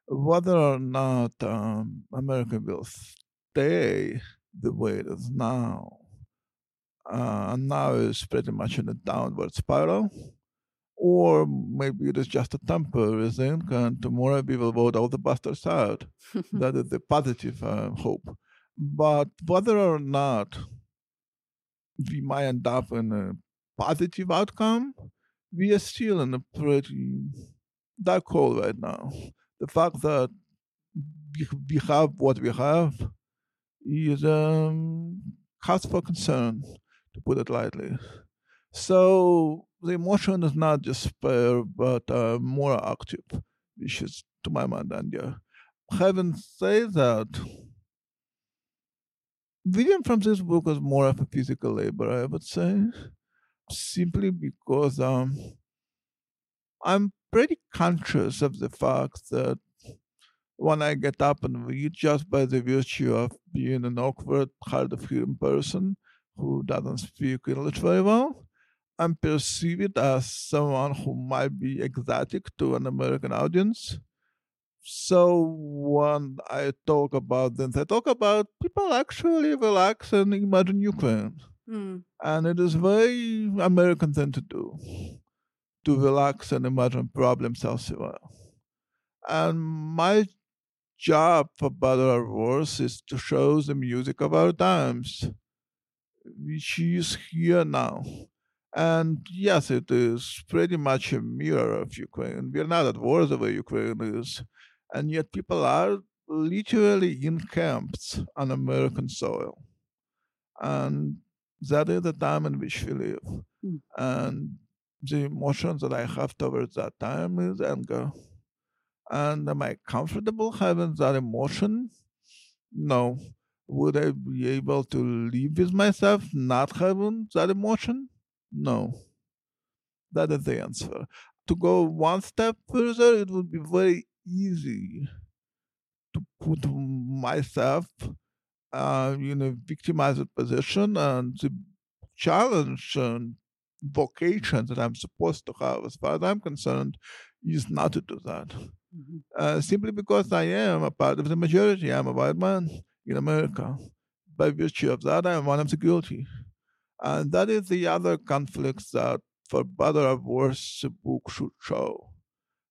whether or not um, America will stay the way it is now. Uh, and now is pretty much in a downward spiral. Or maybe it is just a temporary thing, and tomorrow we will vote all the bastards out. that is the positive uh, hope. But whether or not we might end up in a positive outcome we are still in a pretty dark hole right now. The fact that we have what we have is um, cause for concern, to put it lightly. So the emotion is not despair, but uh, more active, which is, to my mind, India. Having said that, William from this book is more of a physical labor, I would say, simply because um, I'm pretty conscious of the fact that when I get up and read, just by the virtue of being an awkward, hard of hearing person who doesn't speak English very well, I'm perceived as someone who might be exotic to an American audience. So when I talk about this, I talk about people actually relax and imagine Ukraine. Mm. And it is very American thing to do, to relax and imagine problems elsewhere. And my job for Better or Worse is to show the music of our times, which is here now. And yes, it is pretty much a mirror of Ukraine. We're not at war the way Ukraine is. And yet people are literally in camps on American soil. And that is the time in which we live. Mm. And the emotions that I have towards that time is anger. And am I comfortable having that emotion? No. Would I be able to live with myself not having that emotion? No. That is the answer. To go one step further, it would be very easy to put myself uh, in a victimized position and the challenge and vocation that I'm supposed to have, as far as I'm concerned, is not to do that. Mm-hmm. Uh, simply because I am a part of the majority. I'm a white man in America. By virtue of that, I am one of the guilty. And that is the other conflicts that, for better or worse, the book should show.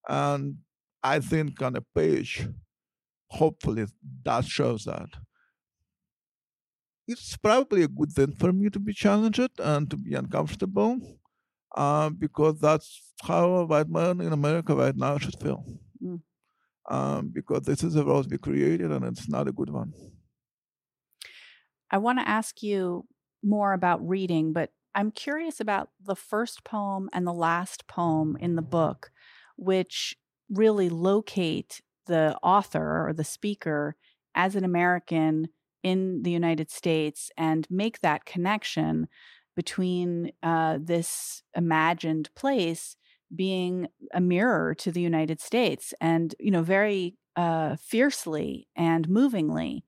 And I think on a page, hopefully, that shows that. It's probably a good thing for me to be challenged and to be uncomfortable, uh, because that's how a white man in America right now should feel. Mm. Um, because this is a world we created and it's not a good one. I want to ask you more about reading, but I'm curious about the first poem and the last poem in the book, which really locate the author or the speaker as an American in the United States and make that connection between uh, this imagined place being a mirror to the United States and, you know, very uh, fiercely and movingly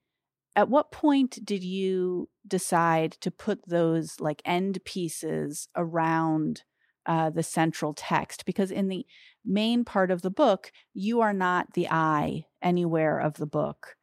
at what point did you decide to put those like end pieces around uh, the central text? Because in the main part of the book, you are not the I anywhere of the book.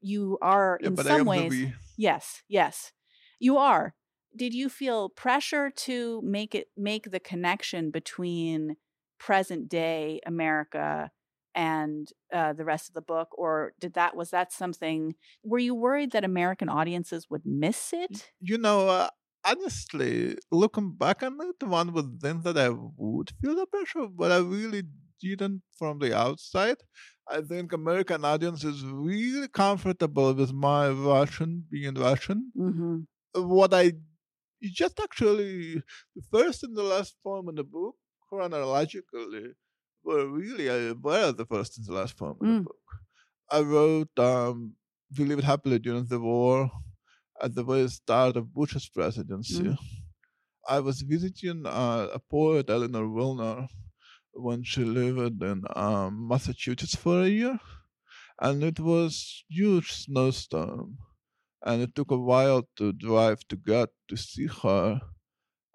You are yeah, in some ways. Yes, yes, you are. Did you feel pressure to make it make the connection between present day America and uh, the rest of the book or did that was that something were you worried that american audiences would miss it you know uh, honestly looking back on it one would think that i would feel the pressure but i really didn't from the outside i think american audience is really comfortable with my russian being russian mm-hmm. what i just actually the first and the last poem in the book chronologically were really aware of the first and the last poem in mm. the book. I wrote um, We Lived Happily During the War at the very start of Bush's presidency. Mm. I was visiting uh, a poet, Eleanor Wilner, when she lived in um, Massachusetts for a year. And it was huge snowstorm. And it took a while to drive to get to see her.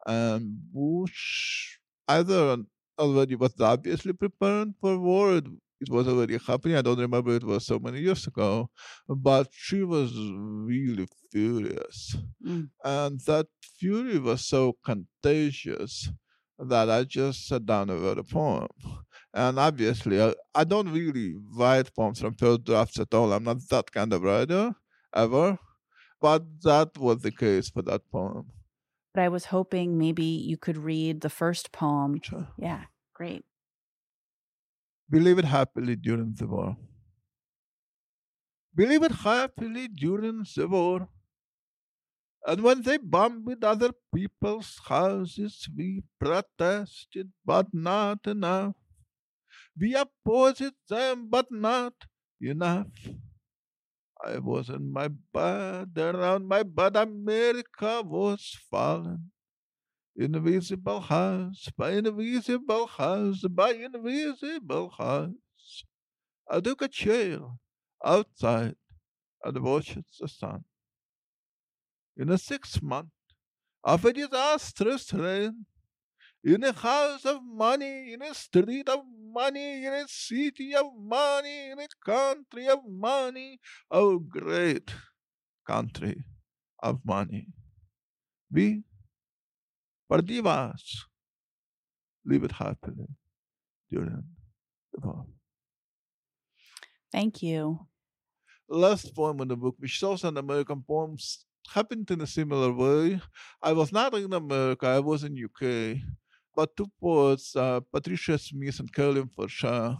And Bush, either already was obviously preparing for war. It, was already happening. I don't remember it was so many years ago, but she was really furious. Mm. And that fury was so contagious that I just sat down and wrote a poem. And obviously, I, I don't really write poems from first drafts at all. I'm not that kind of writer ever. But that was the case for that poem. but I was hoping maybe you could read the first poem. Sure. Yeah, great. We lived happily during the war. We lived happily during the war. And when they bombed other people's houses, we protested, but not enough. We opposed them, but not enough. I was in my bed, around my bed, America was falling. Invisible house, by invisible house, by invisible house. I took a chair outside and watched the sun. In a six month of a disastrous reign, in a house of money, in a street of money, in a city of money, in a country of money, oh great country of money. We, Pardivas, live it happily during the war. Thank you. Last poem in the book, which is also an American poem, happened in a similar way. I was not in America, I was in UK. But two poets, uh, Patricia Smith and Carolyn Forché,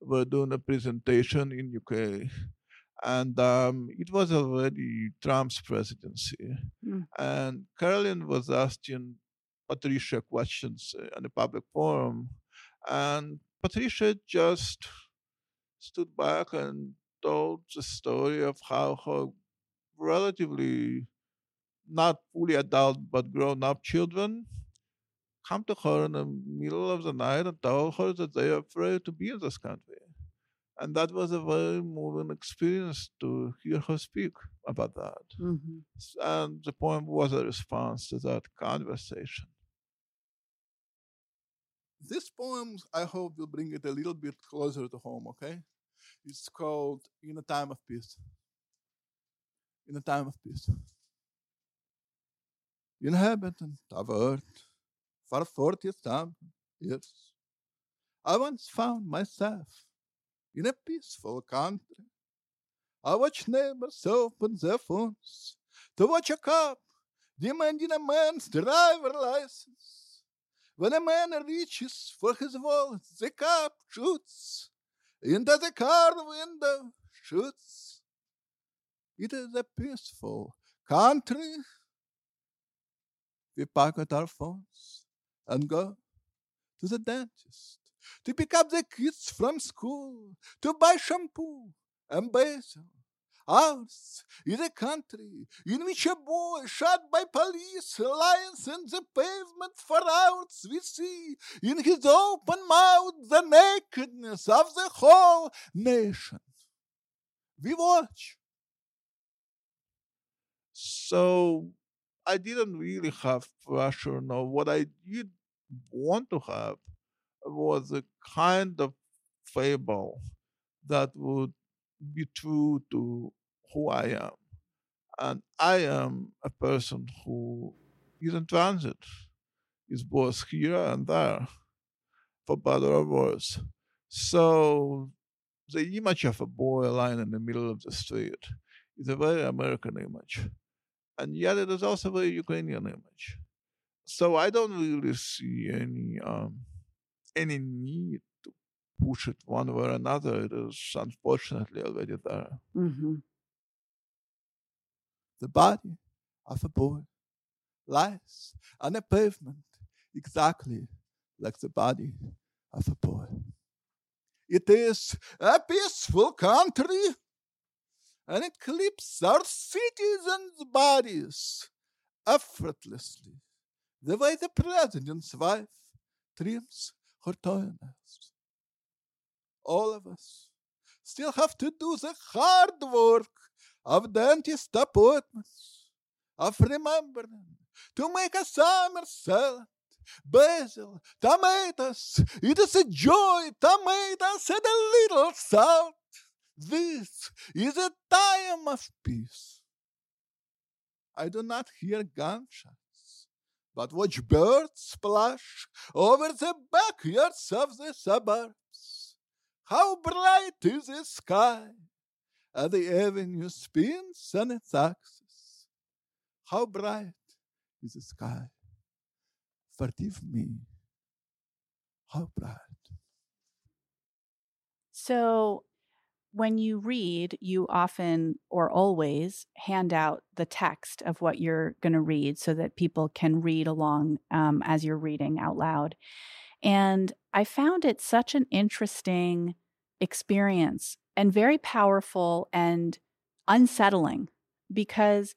were doing a presentation in UK. And um, it was already Trump's presidency. Mm. And Carolyn was asking Patricia questions uh, in a public forum. And Patricia just stood back and told the story of how her relatively not fully adult but grown up children come to her in the middle of the night and tell her that they are afraid to be in this country. And that was a very moving experience to hear her speak about that. Mhm. And the poem was a response to that conversation. This poem, I hope, will bring it a little bit closer to home, okay? It's called In a Time of Peace. In a Time of Peace. Inhabitant of Earth for 40,000 years, I once found myself in a peaceful country. I watched neighbors open their phones to watch a cop demanding a man's driver license. When a man reaches for his wallet, the cop shoots into the car window, shoots. It is a peaceful country. We pocket our phones and go to the dentist to pick up the kids from school, to buy shampoo and basil. Ours is a country in which a boy shot by police lies on the pavement for hours. We see in his open mouth the nakedness of the whole nation. We watch. So I didn't really have pressure. No, what I did want to have was a kind of fable that would be true to who I am. And I am a person who is in transit, is both here and there, for better or worse. So the image of a boy lying in the middle of the street is a very American image. And yet it is also a very Ukrainian image. So I don't really see any um, any need to push it one way or another. It is unfortunately already there. Mhm. The body of a boy lies on a pavement exactly like the body of a boy. It is a peaceful country and it clips our citizens' bodies effortlessly, the way the president's wife trims her toenails. All of us still have to do the hard work of dentist appointments, of remembering to make a summer salad, basil, tomatoes. It is a joy, tomatoes and a little salt. This is a time of peace. I do not hear gunshots, but watch birds splash over the backyards of the suburbs. How bright is the sky! The avenue spins on its axis. How bright is the sky! forgive me. How bright. So, when you read, you often or always hand out the text of what you're going to read so that people can read along um, as you're reading out loud. And I found it such an interesting experience and very powerful and unsettling because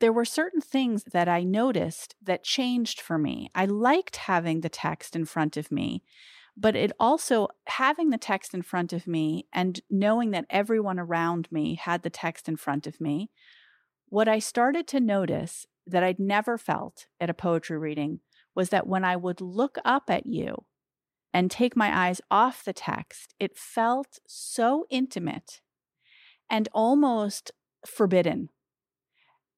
there were certain things that I noticed that changed for me. I liked having the text in front of me, but it also having the text in front of me and knowing that everyone around me had the text in front of me. What I started to notice that I'd never felt at a poetry reading was that when I would look up at you and take my eyes off the text, it felt so intimate and almost forbidden.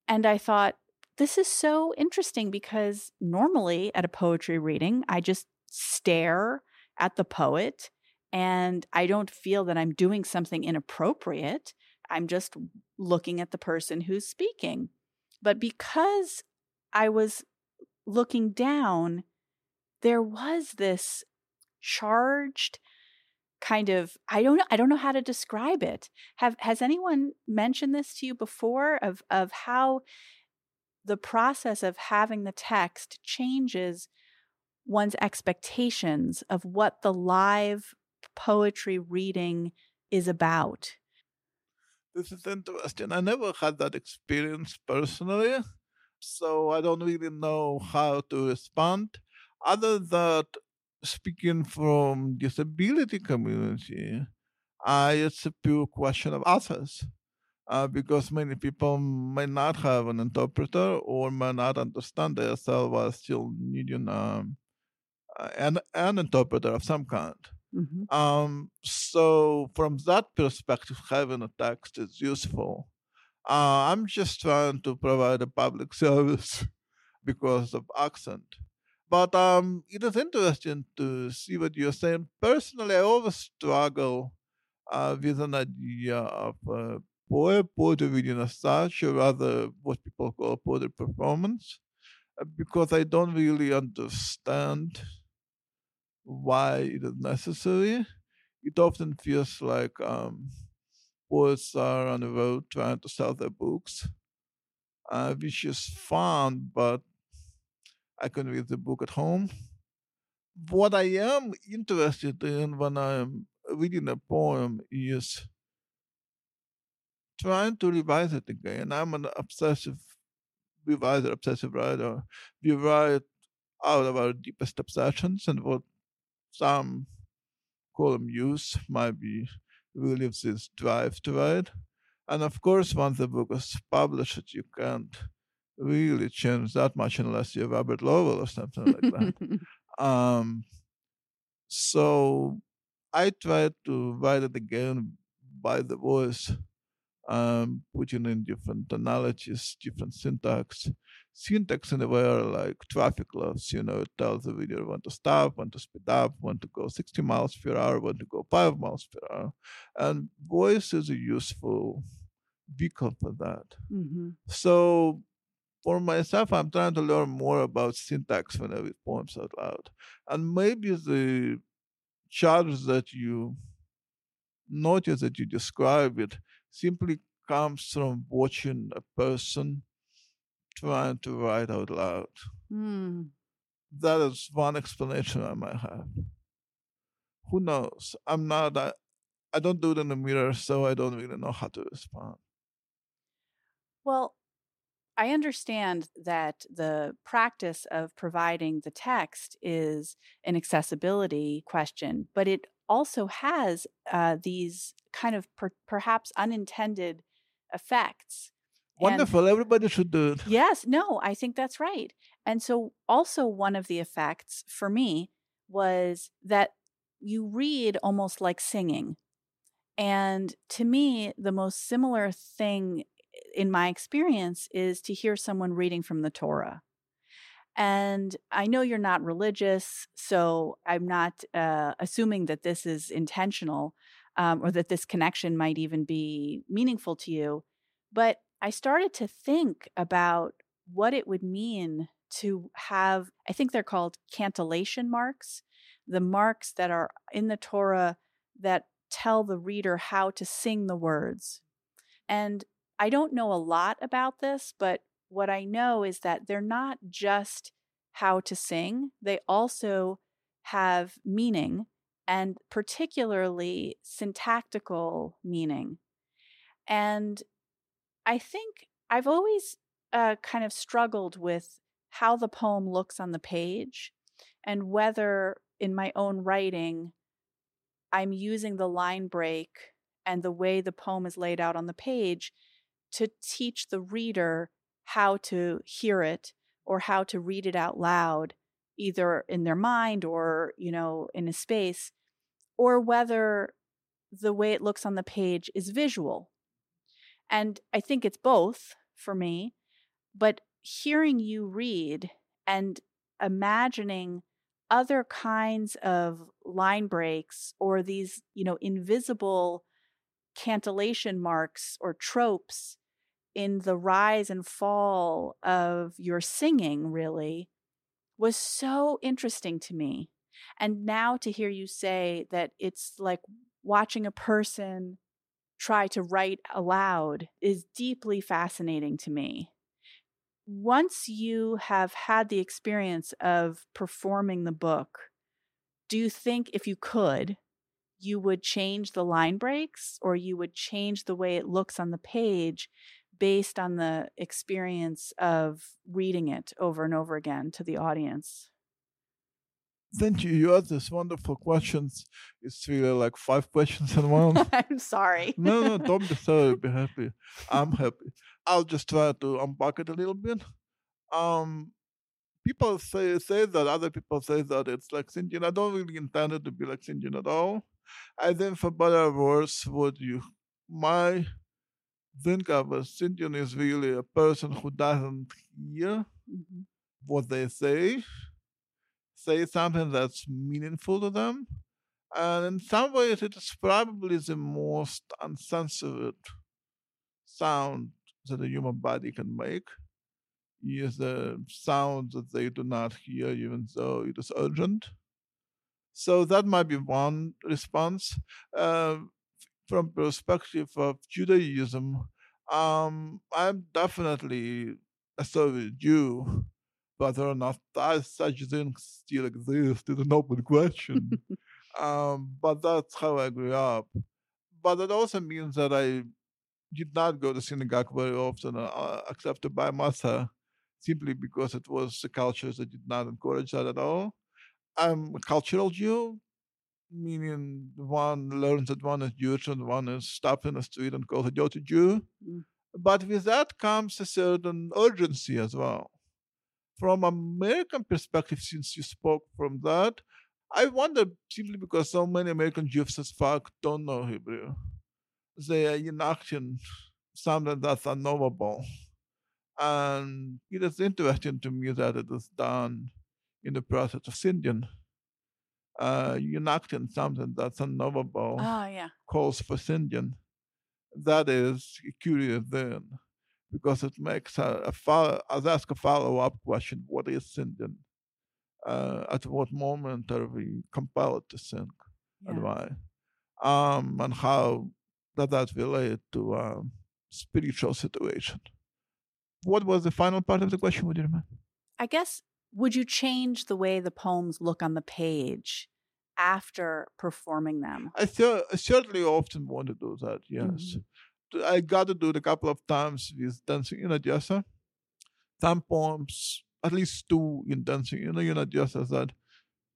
And I thought, this is so interesting because normally at a poetry reading, I just stare at the poet and I don't feel that I'm doing something inappropriate. I'm just looking at the person who's speaking. But because I was looking down, there was this charged kind of I don't know I don't know how to describe it. Have has anyone mentioned this to you before of of how the process of having the text changes one's expectations of what the live poetry reading is about? This is interesting. I never had that experience personally, so I don't really know how to respond. Other than speaking from disability community, uh, it's a pure question of access. Uh, because many people may not have an interpreter or may not understand themselves while still needing um, an, an interpreter of some kind. Mm-hmm. Um, so, from that perspective, having a text is useful. Uh, I'm just trying to provide a public service because of accent. But um, it is interesting to see what you're saying. Personally, I always struggle uh, with an idea of uh, poetry, poetry reading as such, or rather what people call poetry performance, uh, because I don't really understand why it is necessary. It often feels like um, poets are on the road trying to sell their books, uh, which is fun, but I can read the book at home. What I am interested in when I'm reading a poem is trying to revise it again. I'm an obsessive reviser, obsessive writer. We write out of our deepest obsessions and what some call muse might be relieves this drive to write. And of course, once the book is published, you can't really change that much unless you have Robert Lowell or something like that. um, so I tried to write it again by the voice, um, putting in different analogies, different syntax, syntax in a way are like traffic laws. You know, it tells the video when to stop, when to speed up, when to go 60 miles per hour, when to go 5 miles per hour. And voice is a useful vehicle for that. Mm-hmm. So for myself, I'm trying to learn more about syntax when I read poems out loud. And maybe the charge that you notice that you describe it simply comes from watching a person trying to write out loud. Mm. That is one explanation I might have. Who knows? I'm not, I, I don't do it in the mirror, so I don't really know how to respond. Well, I understand that the practice of providing the text is an accessibility question, but it also has uh, these kind of per- perhaps unintended effects Wonderful. And, Everybody should do it. Yes. No, I think that's right. And so, also, one of the effects for me was that you read almost like singing. And to me, the most similar thing in my experience is to hear someone reading from the Torah. And I know you're not religious, so I'm not uh, assuming that this is intentional um, or that this connection might even be meaningful to you. But I started to think about what it would mean to have, I think they're called cantillation marks, the marks that are in the Torah that tell the reader how to sing the words. And I don't know a lot about this, but what I know is that they're not just how to sing, they also have meaning and particularly syntactical meaning. And I think I've always uh, kind of struggled with how the poem looks on the page and whether in my own writing I'm using the line break and the way the poem is laid out on the page to teach the reader how to hear it or how to read it out loud either in their mind or you know in a space or whether the way it looks on the page is visual. And i think it's both for me but hearing you read and imagining other kinds of line breaks or these you know invisible cantillation marks or tropes in the rise and fall of your singing, really, was so interesting to me. And now to hear you say that it's like watching a person try to write aloud is deeply fascinating to me. Once you have had the experience of performing the book, do you think if you could, you would change the line breaks or you would change the way it looks on the page based on the experience of reading it over and over again to the audience? Thank you. You had this wonderful questions. It's really like five questions in one. I'm sorry. no, no, don't be sorry. Be happy. I'm happy. I'll just try to unpack it a little bit. Um, people say say that other people say that it's like Sintian. I don't really intend it to be like Sintian at all. I think for better or worse, what you my think of a Sintian is really a person who doesn't hear mm-hmm. what they say, say something that's meaningful to them. And in some ways, it is probably the most uncensored sound that a human body can make. Is a sound that they do not hear, even though it is urgent. So that might be one response. Uh, from perspective of Judaism, um, I'm definitely a Soviet Jew. Whether or not such things still exist is an open question. um, but that's how I grew up. But that also means that I did not go to synagogue very often, uh, except to buy matzah, simply because it was a culture that did not encourage that at all. I'm a cultural Jew, meaning one learns that one is Jewish and one is stopped in the street and calls a dirty Jew. Mm. But with that comes a certain urgency as well. From American perspective, since you spoke from that, I wonder simply because so many American Jews as fuck don't know Hebrew. They are enacting something that's unknowable. And it is interesting to me that it is done in the process of Sintian uh, enacting something that's unknowable oh, yeah. calls for Sintian. That is curious then, because it makes a, a follow, I'll ask a follow up question what is Sintian? Uh, at what moment are we compelled to sing yeah. and why? Um, and how does that relate to a um, spiritual situation? What was the final part of the question? Would you remember? I guess would you change the way the poems look on the page after performing them? I, th- I certainly often want to do that, yes. Mm-hmm. I got to do it a couple of times with Dancing in Odessa. Some poems, at least two in Dancing in Odessa, that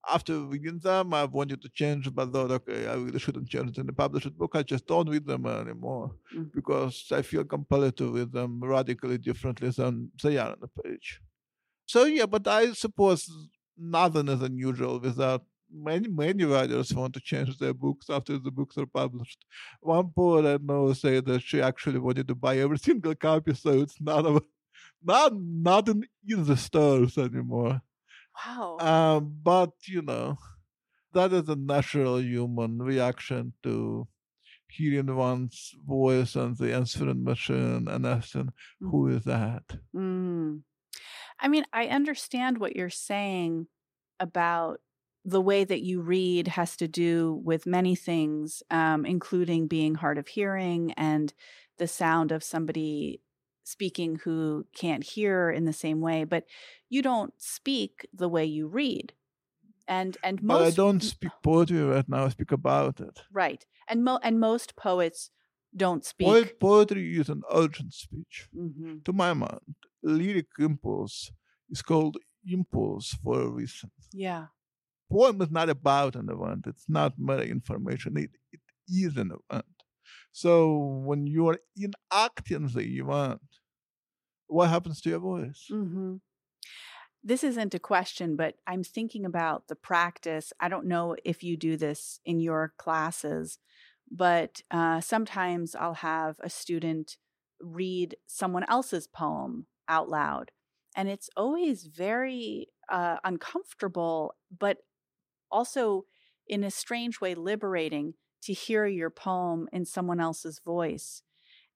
after reading them, I wanted to change, but thought, okay, I really shouldn't change it in the published book. I just don't read them anymore mm-hmm. because I feel compelled to read them radically differently than they are on the page. So yeah, but I suppose nothing is unusual with that. Many many writers want to change their books after the books are published. One poet I know said that she actually wanted to buy every single copy, so it's not a, not not in, the stores anymore. Wow. Um, but you know, that is a natural human reaction to hearing one's voice and the answering machine and asking, mm. "Who is that?" Mm. I mean, I understand what you're saying about the way that you read has to do with many things, um, including being hard of hearing and the sound of somebody speaking who can't hear in the same way. But you don't speak the way you read. And and most But I don't speak poetry right now. I speak about it. right. And mo- and most poets don't speak. Poet, poetry is an urgent speech. Mhm. To my mind, lyric impulse is called impulse for a reason. Yeah. Poem is not about an event. It's not mere information. It, it is an event. So when you are enacting the event, what happens to your voice? hmm This isn't a question, but I'm thinking about the practice. I don't know if you do this in your classes, but uh, sometimes I'll have a student read someone else's poem out loud. And it's always very uh, uncomfortable, but also in a strange way liberating to hear your poem in someone else's voice.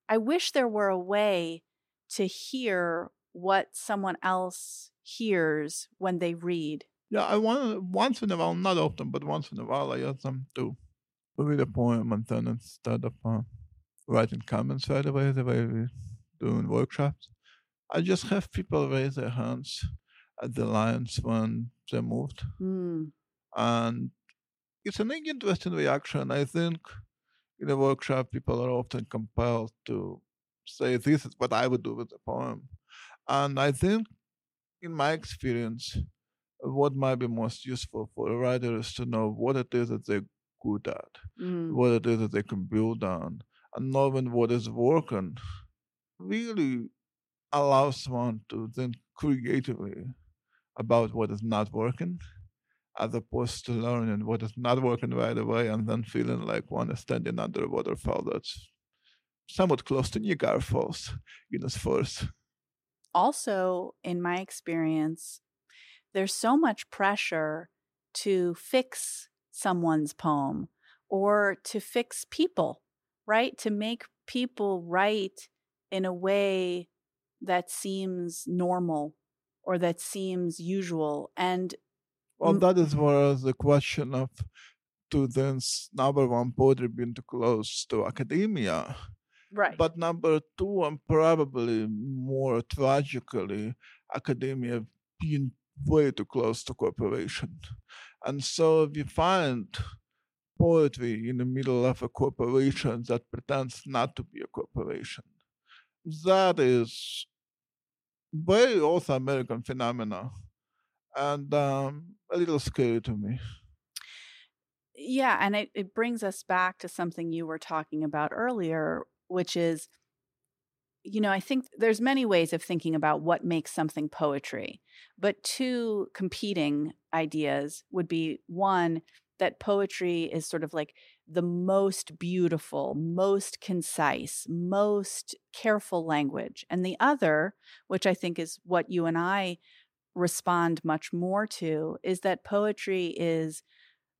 I wish there were a way to hear what someone else hears when they read. Yeah, I want once in a while, not often, but once in a while, I ask them to read a poem and then instead of uh, writing comments right away, the way we do in workshops, I just have people raise their hands at the lines when they're moved. Mm, And it's an interesting reaction. I think in a workshop, people are often compelled to say, This is what I would do with the poem. And I think, in my experience, what might be most useful for a writer is to know what it is that they're good at, mm, what it is that they can build on, and knowing what is working really allows one to think creatively about what is not working as opposed to learning what is not working right away and then feeling like one is standing under a waterfall that's somewhat close to Niagara Falls in its force. Also, in my experience, there's so much pressure to fix someone's poem or to fix people, right? To make people write in a way that seems normal or that seems usual. And Well, Mm. that is where the question of to then number one poetry being too close to academia, right. but number two, and probably more tragically, academia being way too close to corporation. And so if you find poetry in the middle of a corporation that pretends not to be a corporation, that is very also American phenomena and um, a little scary to me. Yeah, and it, it brings us back to something you were talking about earlier, which is, you know, I think there's many ways of thinking about what makes something poetry, but two competing ideas would be one, that poetry is sort of like the most beautiful, most concise, most careful language. And the other, which I think is what you and I respond much more to, is that poetry is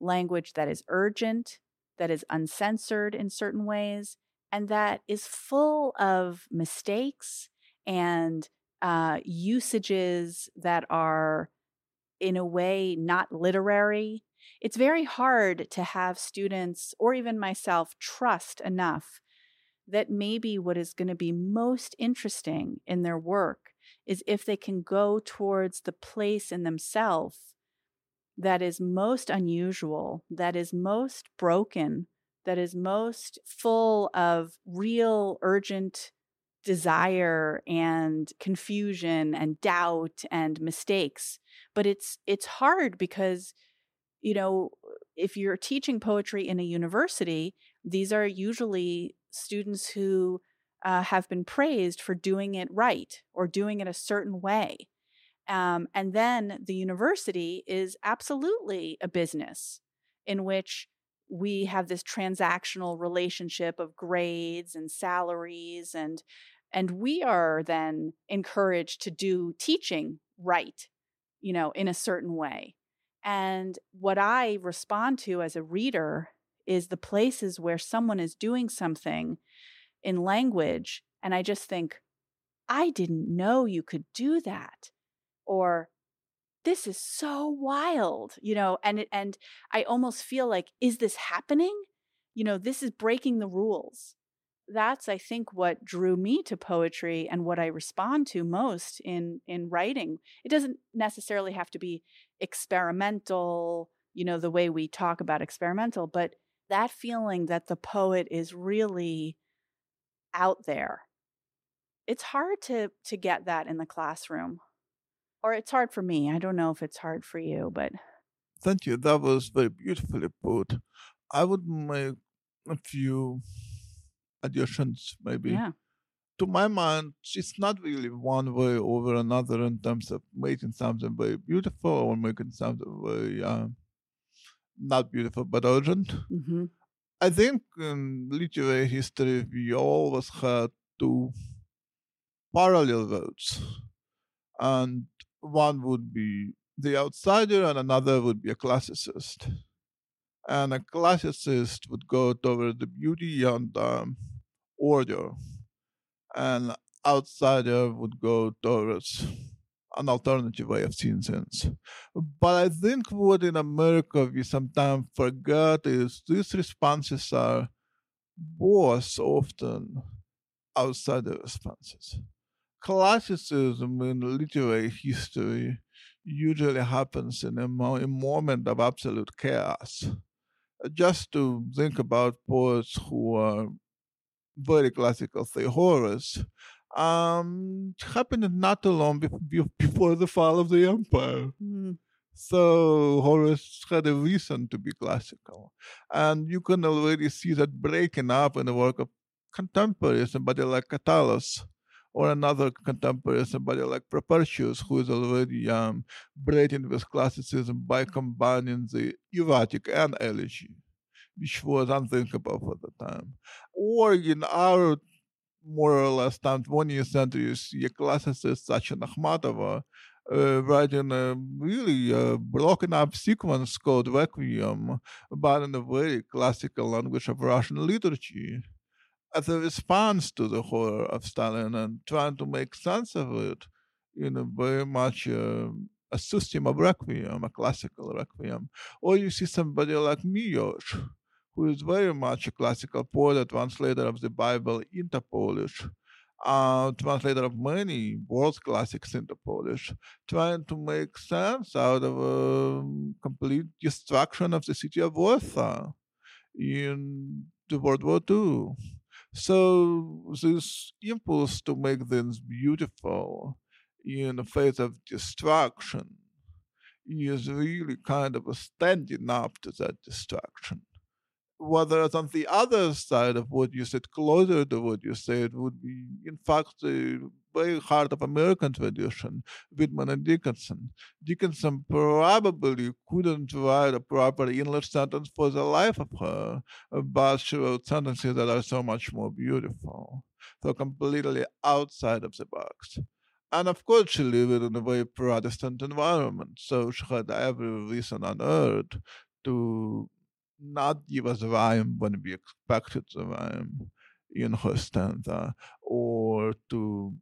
language that is urgent, that is uncensored in certain ways, and that is full of mistakes and uh, usages that are, in a way, not literary. It's very hard to have students or even myself trust enough that maybe what is going to be most interesting in their work is if they can go towards the place in themselves that is most unusual, that is most broken, that is most full of real urgent desire and confusion and doubt and mistakes. But it's it's hard because you know, if you're teaching poetry in a university, these are usually students who uh, have been praised for doing it right or doing it a certain way. Um, and then the university is absolutely a business in which we have this transactional relationship of grades and salaries and and we are then encouraged to do teaching right you know in a certain way and what i respond to as a reader is the places where someone is doing something in language and i just think i didn't know you could do that or this is so wild, you know, and it, and I almost feel like is this happening? You know, this is breaking the rules. That's I think what drew me to poetry and what I respond to most in in writing. It doesn't necessarily have to be experimental, you know, the way we talk about experimental, but that feeling that the poet is really out there. It's hard to to get that in the classroom or it's hard for me. I don't know if it's hard for you, but thank you. That was very beautifully put. I would make a few additions, maybe. Yeah. To my mind, it's not really one way over another in terms of making something very beautiful or making something very uh, not beautiful but urgent. Mm-hmm. I think in literary history, we always had two parallel roads. And one would be the outsider and another would be a classicist. And a classicist would go toward the beauty and um, order, and outsider would go towards an alternative way of seeing things. But I think what in America we sometimes forget is these responses are both often outsider responses classicism in literary history usually happens in a, mo- a moment of absolute chaos. Just to think about poets who are very classical, Horace, um, happened not too long before the fall of the empire. Mm. So Horace had a reason to be classical. And you can already see that breaking up in the work of contemporaries, somebody like Catullus, or another contemporary, somebody like Propertius, who is already um, breaking with classicism by combining the erotic and elegy, which was unthinkable for the time. Or in our more or less time, 20th century, you see a classicist such as uh, writing a really uh, broken up sequence called Requiem, but in a very classical language of Russian liturgy as a response to the horror of Stalin and trying to make sense of it in a very much uh, a system of requiem, a classical requiem. Or you see somebody like Miłosz, who is very much a classical poet, a translator of the Bible into Polish, uh, translator of many world classics into Polish, trying to make sense out of a complete destruction of the city of Warsaw in the World War II. So this impulse to make things beautiful in the face of destruction is really kind of standing up to that destruction. Whereas on the other side of what you said, closer to what you said, would be in fact the very heart of American tradition, Whitman and Dickinson. Dickinson probably couldn't write a proper English sentence for the life of her, but she wrote sentences that are so much more beautiful, so completely outside of the box. And of course, she lived in a very Protestant environment, so she had every reason on earth to not give us rhyme when we expected the rhyme in her stanza, or to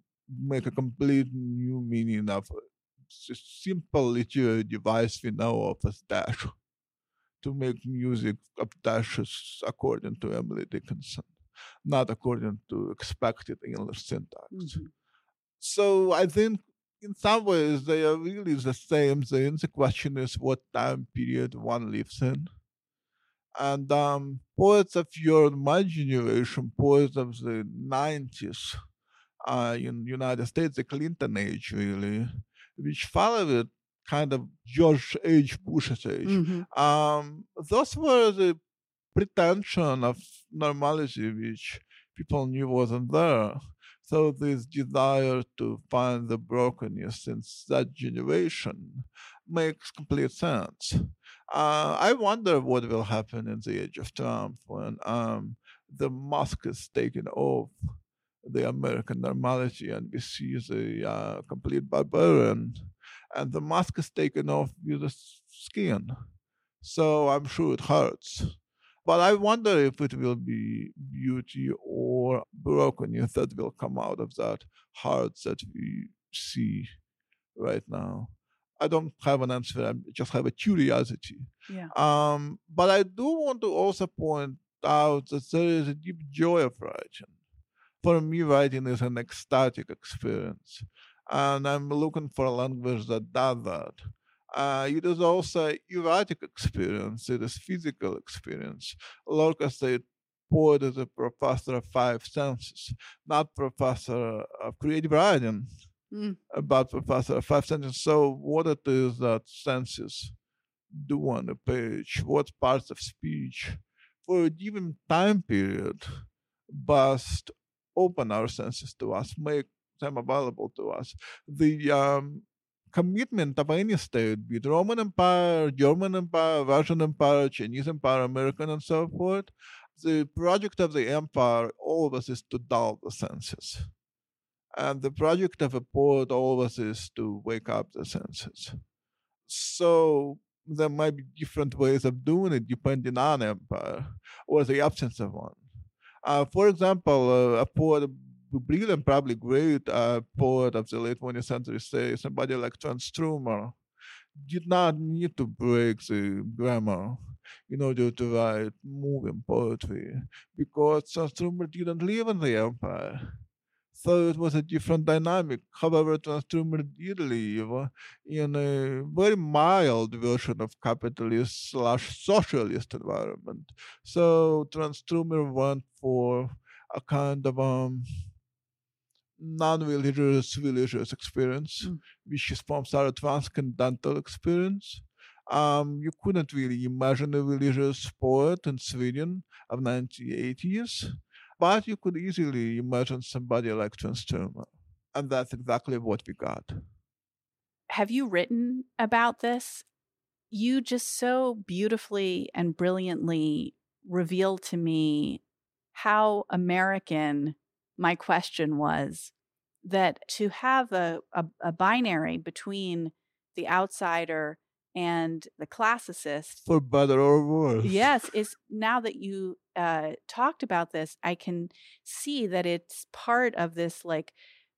make a complete new meaning of a simple literary device we know of as dash to make music of dashes according to Emily Dickinson, not according to expected English syntax. Mm-hmm. So I think in some ways they are really the same thing. The question is what time period one lives in. And um, poets of your my generation, poets of the 90s, uh, in United States, the Clinton age, really, which followed kind of George H. Bush's age. Mm-hmm. Um, those were the pretension of normality which people knew wasn't there. So this desire to find the brokenness in that generation makes complete sense. Uh, I wonder what will happen in the age of Trump when um, the mask is taken off the American normality and we see the uh, complete barbarian. And the mask is taken off with the skin. So I'm sure it hurts. But I wonder if it will be beauty or brokenness that will come out of that heart that we see right now. I don't have an answer. I just have a curiosity. Yeah. Um, but I do want to also point out that there is a deep joy of writing. For me, writing is an ecstatic experience, and I'm looking for a language that does that. Uh, it is also erotic experience. It is physical experience. Lorca said, poet is a professor of five senses, not professor of creative writing, Mm. but professor five senses. So what it is that senses do on a page, what parts of speech for a given time period must open our senses to us, make them available to us. The um, commitment of any state, be it Roman Empire, German Empire, Russian Empire, Chinese Empire, American, and so forth, the project of the empire always is to dull the senses. And the project of a poet always is to wake up the senses. So there might be different ways of doing it depending on empire or the absence of one. Uh, for example, uh, a poet, brilliant, probably great uh, poet of the late 20th century, say somebody like John Tranströmer, did not need to break the grammar in order to write moving poetry because Tranströmer didn't live in the empire. So it was a different dynamic. However, Tranströmer did live in a very mild version of capitalist slash socialist environment. So Tranströmer went for a kind of um, non-religious religious experience, Mm. which is from our transcendental experience. Um, you couldn't really imagine a religious poet in Sweden of 1980s, but you could easily imagine somebody like Tranströmer. And that's exactly what we got. Have you written about this? You just so beautifully and brilliantly revealed to me how American my question was that to have a, a, a binary between the outsider and the classicist For better or worse. yes is now that you uh, talked about this i can see that it's part of this like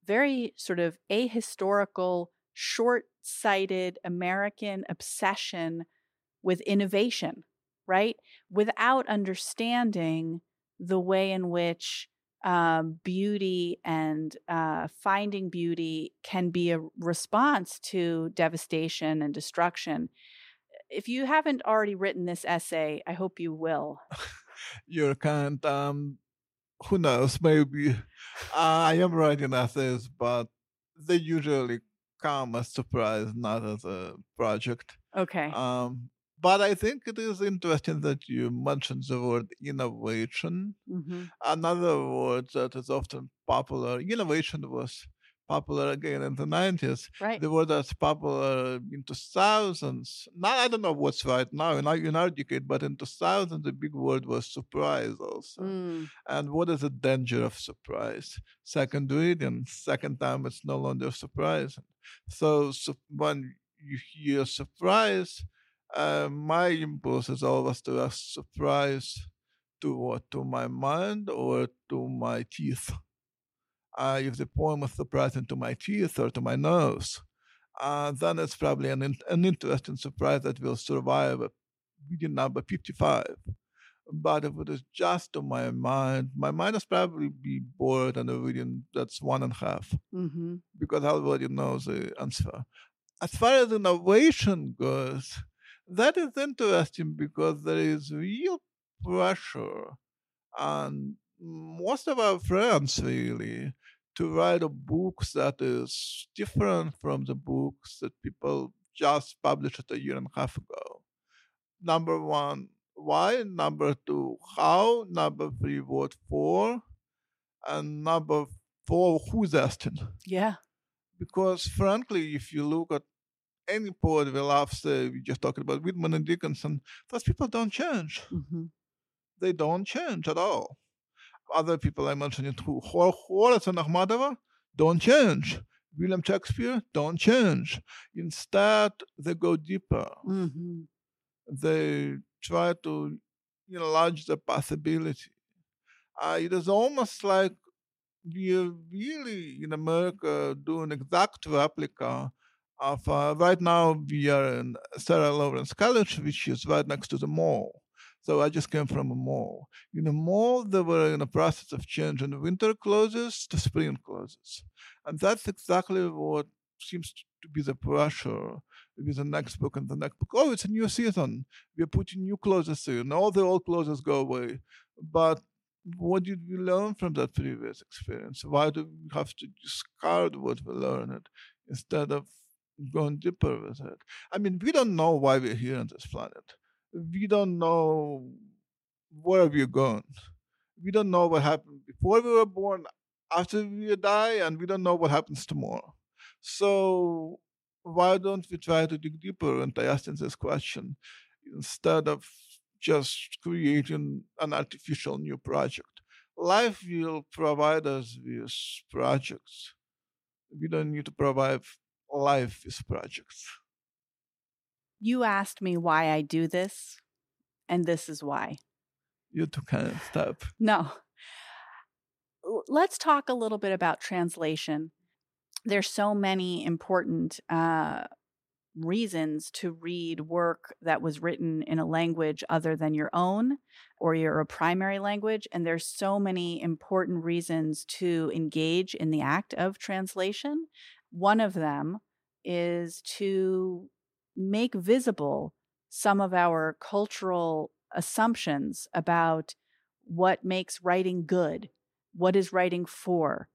very sort of ahistorical short-sighted american obsession with innovation right without understanding the way in which um, beauty and uh, finding beauty can be a response to devastation and destruction if you haven't already written this essay, I hope you will. You're kind, um, who knows, maybe. I am writing essays, but they usually come as surprise, not as a project. Okay. Um, but I think it is interesting that you mentioned the word innovation. hmm Another word that is often popular, innovation was popular again in the 90s. Right. The word that's popular in 2000s. Now, I don't know what's right now in our, in our decade, but in the 2000, the big word was surprise also. Mm. And what is the danger of surprise? Second reading, second time, it's no longer surprising. So, so when you hear surprise, uh, my impulse is always to ask surprise to what? To my mind or to my teeth? Uh, if the poem is surprising to my teeth or to my nose, uh, then it's probably an, in- an interesting surprise that will survive reading number 55. But if it is just to my mind, my mind is probably be bored and a reading that's one and a half hmm because I already know the answer. As far as innovation goes, that is interesting because there is real pressure on most of our friends really to write a book that is different from the books that people just published a year and a half ago. Number one, why? Number two, how? Number three, what for? And number four, who's asking? Yeah. because frankly, if you look at any poet we love, say we just talked about Whitman and Dickinson, those people don't change. hmm They don't change at all. Other people I mentioned it Hor- Horace and Akhmatova don't change. William Shakespeare don't change. Instead, they go deeper. hmm They try to enlarge the possibility. Uh, it is almost like we are really in America doing exact replica Of, uh, right now, we are in Sarah Lawrence College, which is right next to the mall. So I just came from a mall. In the mall, they were in a process of changing winter closes to spring closes. And that's exactly what seems to be the pressure with the next book and the next book. Oh, it's a new season. We're putting new clothes in. All the old clothes go away. But what did we learn from that previous experience? Why do we have to discard what we learned instead of going deeper with it? I mean, we don't know why we're here on this planet we don't know where we're going. We don't know what happened before we were born, after we die, and we don't know what happens tomorrow. So why don't we try to dig deeper into asking this question instead of just creating an artificial new project? Life will provide us with projects. We don't need to provide life with projects. You asked me why I do this, and this is why. You two kind of stop. No. Let's talk a little bit about translation. There's so many important uh, reasons to read work that was written in a language other than your own or your primary language. And there's so many important reasons to engage in the act of translation. One of them is to make visible some of our cultural assumptions about what makes writing good, what is writing for,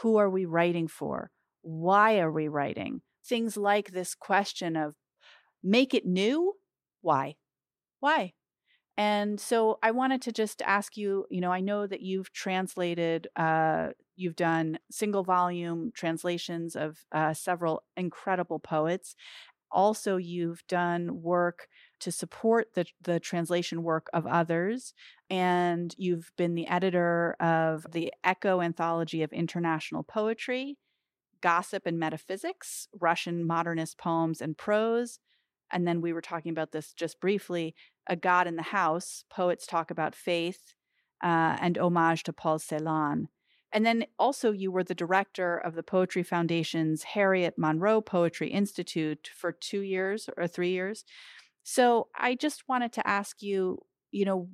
who are we writing for, why are we writing? Things like this question of make it new, why? Why? And so I wanted to just ask you, you know, I know that you've translated, uh, you've done single volume translations of uh, several incredible poets also you've done work to support the, the translation work of others and you've been the editor of the Ecco anthology of international poetry gossip and metaphysics russian modernist poems and prose and then we were talking about this just briefly a god in the house poets talk about faith uh, and homage to paul celan and then also, you were the director of the Poetry Foundation's Harriet Monroe Poetry Institute for two years or three years. So I just wanted to ask you, you know,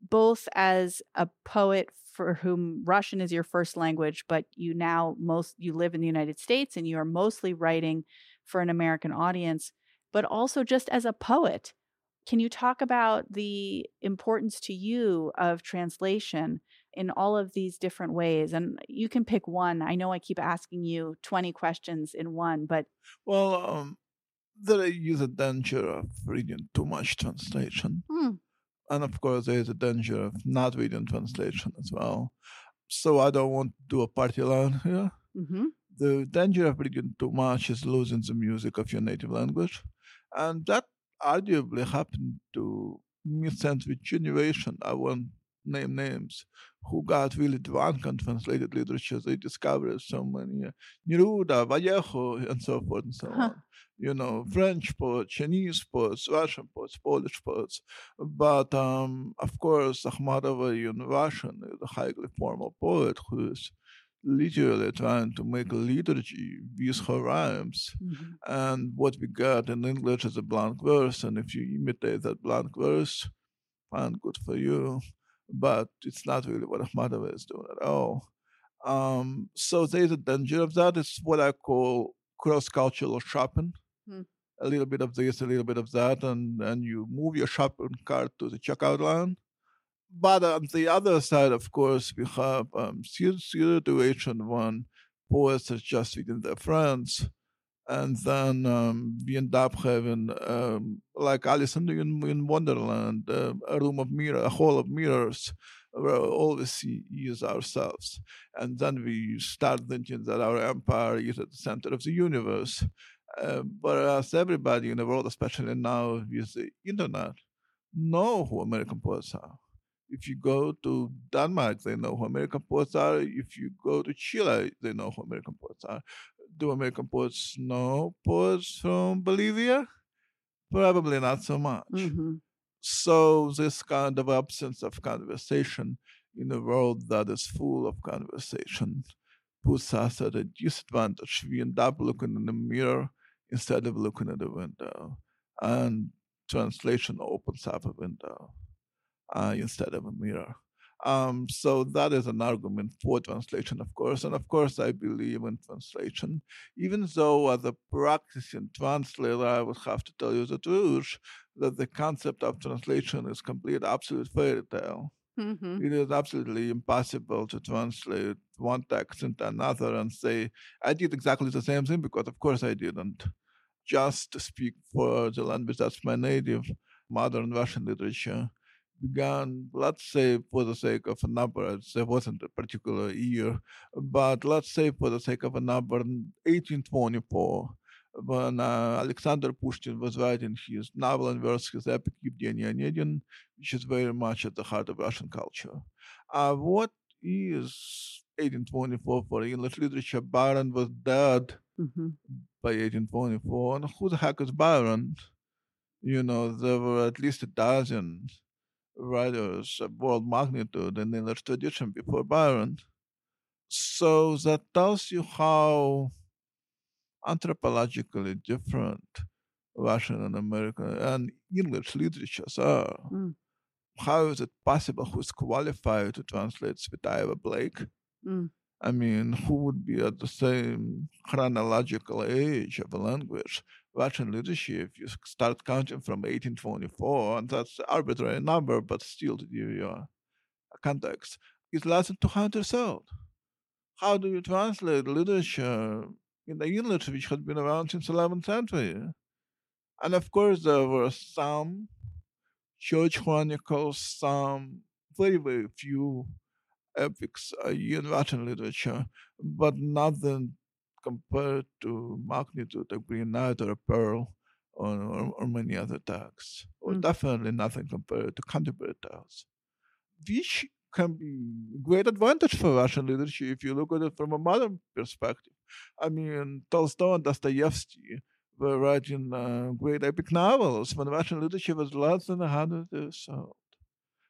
both as a poet for whom Russian is your first language, but you now most you live in the United States and you are mostly writing for an American audience, but also just as a poet. Can you talk about the importance to you of translation in all of these different ways and you can pick one i know i keep asking you 20 questions in one but well um, there is a danger of reading too much translation hmm. and of course there is a danger of not reading translation as well so i don't want to do a party line here mm-hmm. the danger of reading too much is losing the music of your native language and that arguably happened to me since with generation i won't name names who got really drunk on translated literature. They discovered so many uh, Neruda, Vallejo, and so forth and so huh. on. You know, French poets, Chinese poets, Russian poets, Polish poets. But um, of course, Akhmatova in Russian is a highly formal poet who is literally trying to make a liturgy with her rhymes. Mm-hmm. And what we got in English is a blank verse. And if you imitate that blank verse, fine, good for you but it's not really what Akhmatova is doing at all. Um, so there's a danger of that. It's what I call cross-cultural shopping. Hmm. A little bit of this, a little bit of that, and, and you move your shopping cart to the checkout line. But on the other side, of course, we have um, situation when poets are just within their friends and then um, we end up having um, like Alice in, in Wonderland, uh, a room of mirror, a hall of mirrors, where all we see is ourselves, and then we start thinking that our empire is at the center of the universe. Uh, whereas everybody in the world, especially now with the internet, know who American poets are. If you go to Denmark, they know who American poets are. If you go to Chile, they know who American poets are do American poets know poets from Bolivia? Probably not so much. Mm-hmm. So this kind of absence of conversation in a world that is full of conversation puts us at a disadvantage. We end up looking in the mirror instead of looking at the window. And translation opens up a window uh, instead of a mirror. Um, so that is an argument for translation, of course. And of course, I believe in translation, even though as a practicing translator, I would have to tell you the truth that the concept of translation is complete absolute fairy tale. Mm-hmm. It is absolutely impossible to translate one text into another and say, I did exactly the same thing because, of course, I didn't. Just speak for the language that's my native, modern Russian literature began, let's say, for the sake of a number, there wasn't a particular year, but let's say for the sake of a number, 1824, when uh, Alexander Pushkin was writing his novel and verse, his epic Evgeny Onegin, which is very much at the heart of Russian culture. Uh, what is 1824 for English literature? Byron was dead mm-hmm. by 1824. And who the heck is Byron? You know, there were at least a dozen writers of world magnitude in the English tradition before Byron. So that tells you how anthropologically different Russian and American and English literatures are. Mm. How is it possible? Who's qualified to translate Tsvetaeva Blake? Mm. I mean, who would be at the same chronological age of a language? Russian literature, if you start counting from 1824, and that's an arbitrary number, but still to give you a context, it's less than 200 years old. How do you translate literature in the English, which had been around since 11th century? And of course, there were some church chronicles, some very, very few epics uh, in Russian literature, but nothing compared to magnitude of Green Knight or Pearl or, or, or many other texts, or mm. definitely nothing compared to Canterbury Tales, which can be great advantage for Russian literature if you look at it from a modern perspective. I mean, Tolstoy and Dostoevsky were writing uh, great epic novels when Russian literature was less than a hundred years old.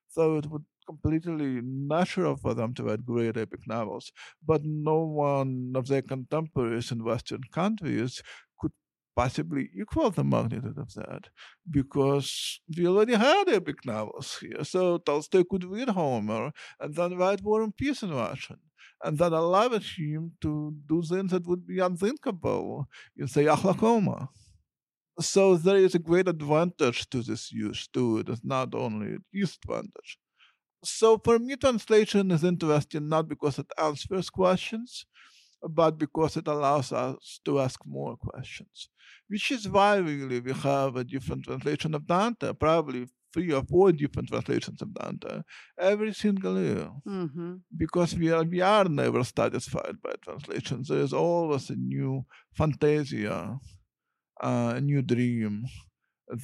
So it would completely natural for them to write great epic novels, but no one of their contemporaries in Western countries could possibly equal the magnitude of that because we already had epic novels here. So Tolstoy could read Homer and then write War and Peace in Russian. And that allowed him to do things that would be unthinkable in, say, Oklahoma. So there is a great advantage to this use too. It is not only a disadvantage. So for me, translation is interesting not because it answers questions, but because it allows us to ask more questions, which is why really we have a different translation of Dante, probably three or four different translations of Dante every single year, mm-hmm. because we are we are never satisfied by translations. There is always a new fantasia, uh, a new dream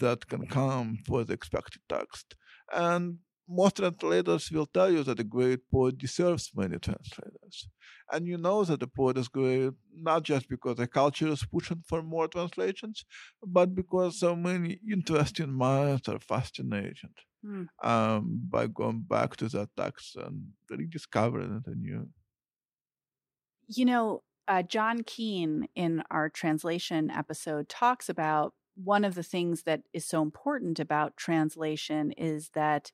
that can come for the expected text, and most translators will tell you that a great poet deserves many translators. And you know that a poet is great not just because the culture is pushing for more translations, but because so many interesting minds are fascinated mm. um, by going back to that text and rediscovering it anew. You know, uh, John Keene in our translation episode talks about one of the things that is so important about translation is that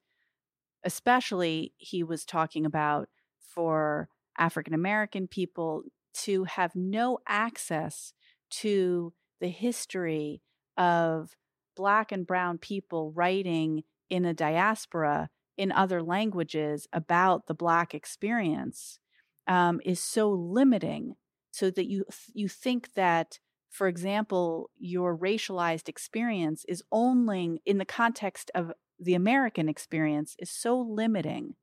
especially he was talking about for African American people to have no access to the history of Black and Brown people writing in a diaspora in other languages about the Black experience um, is so limiting, so that you you think that, for example, your racialized experience is only in the context of the American experience is so limiting.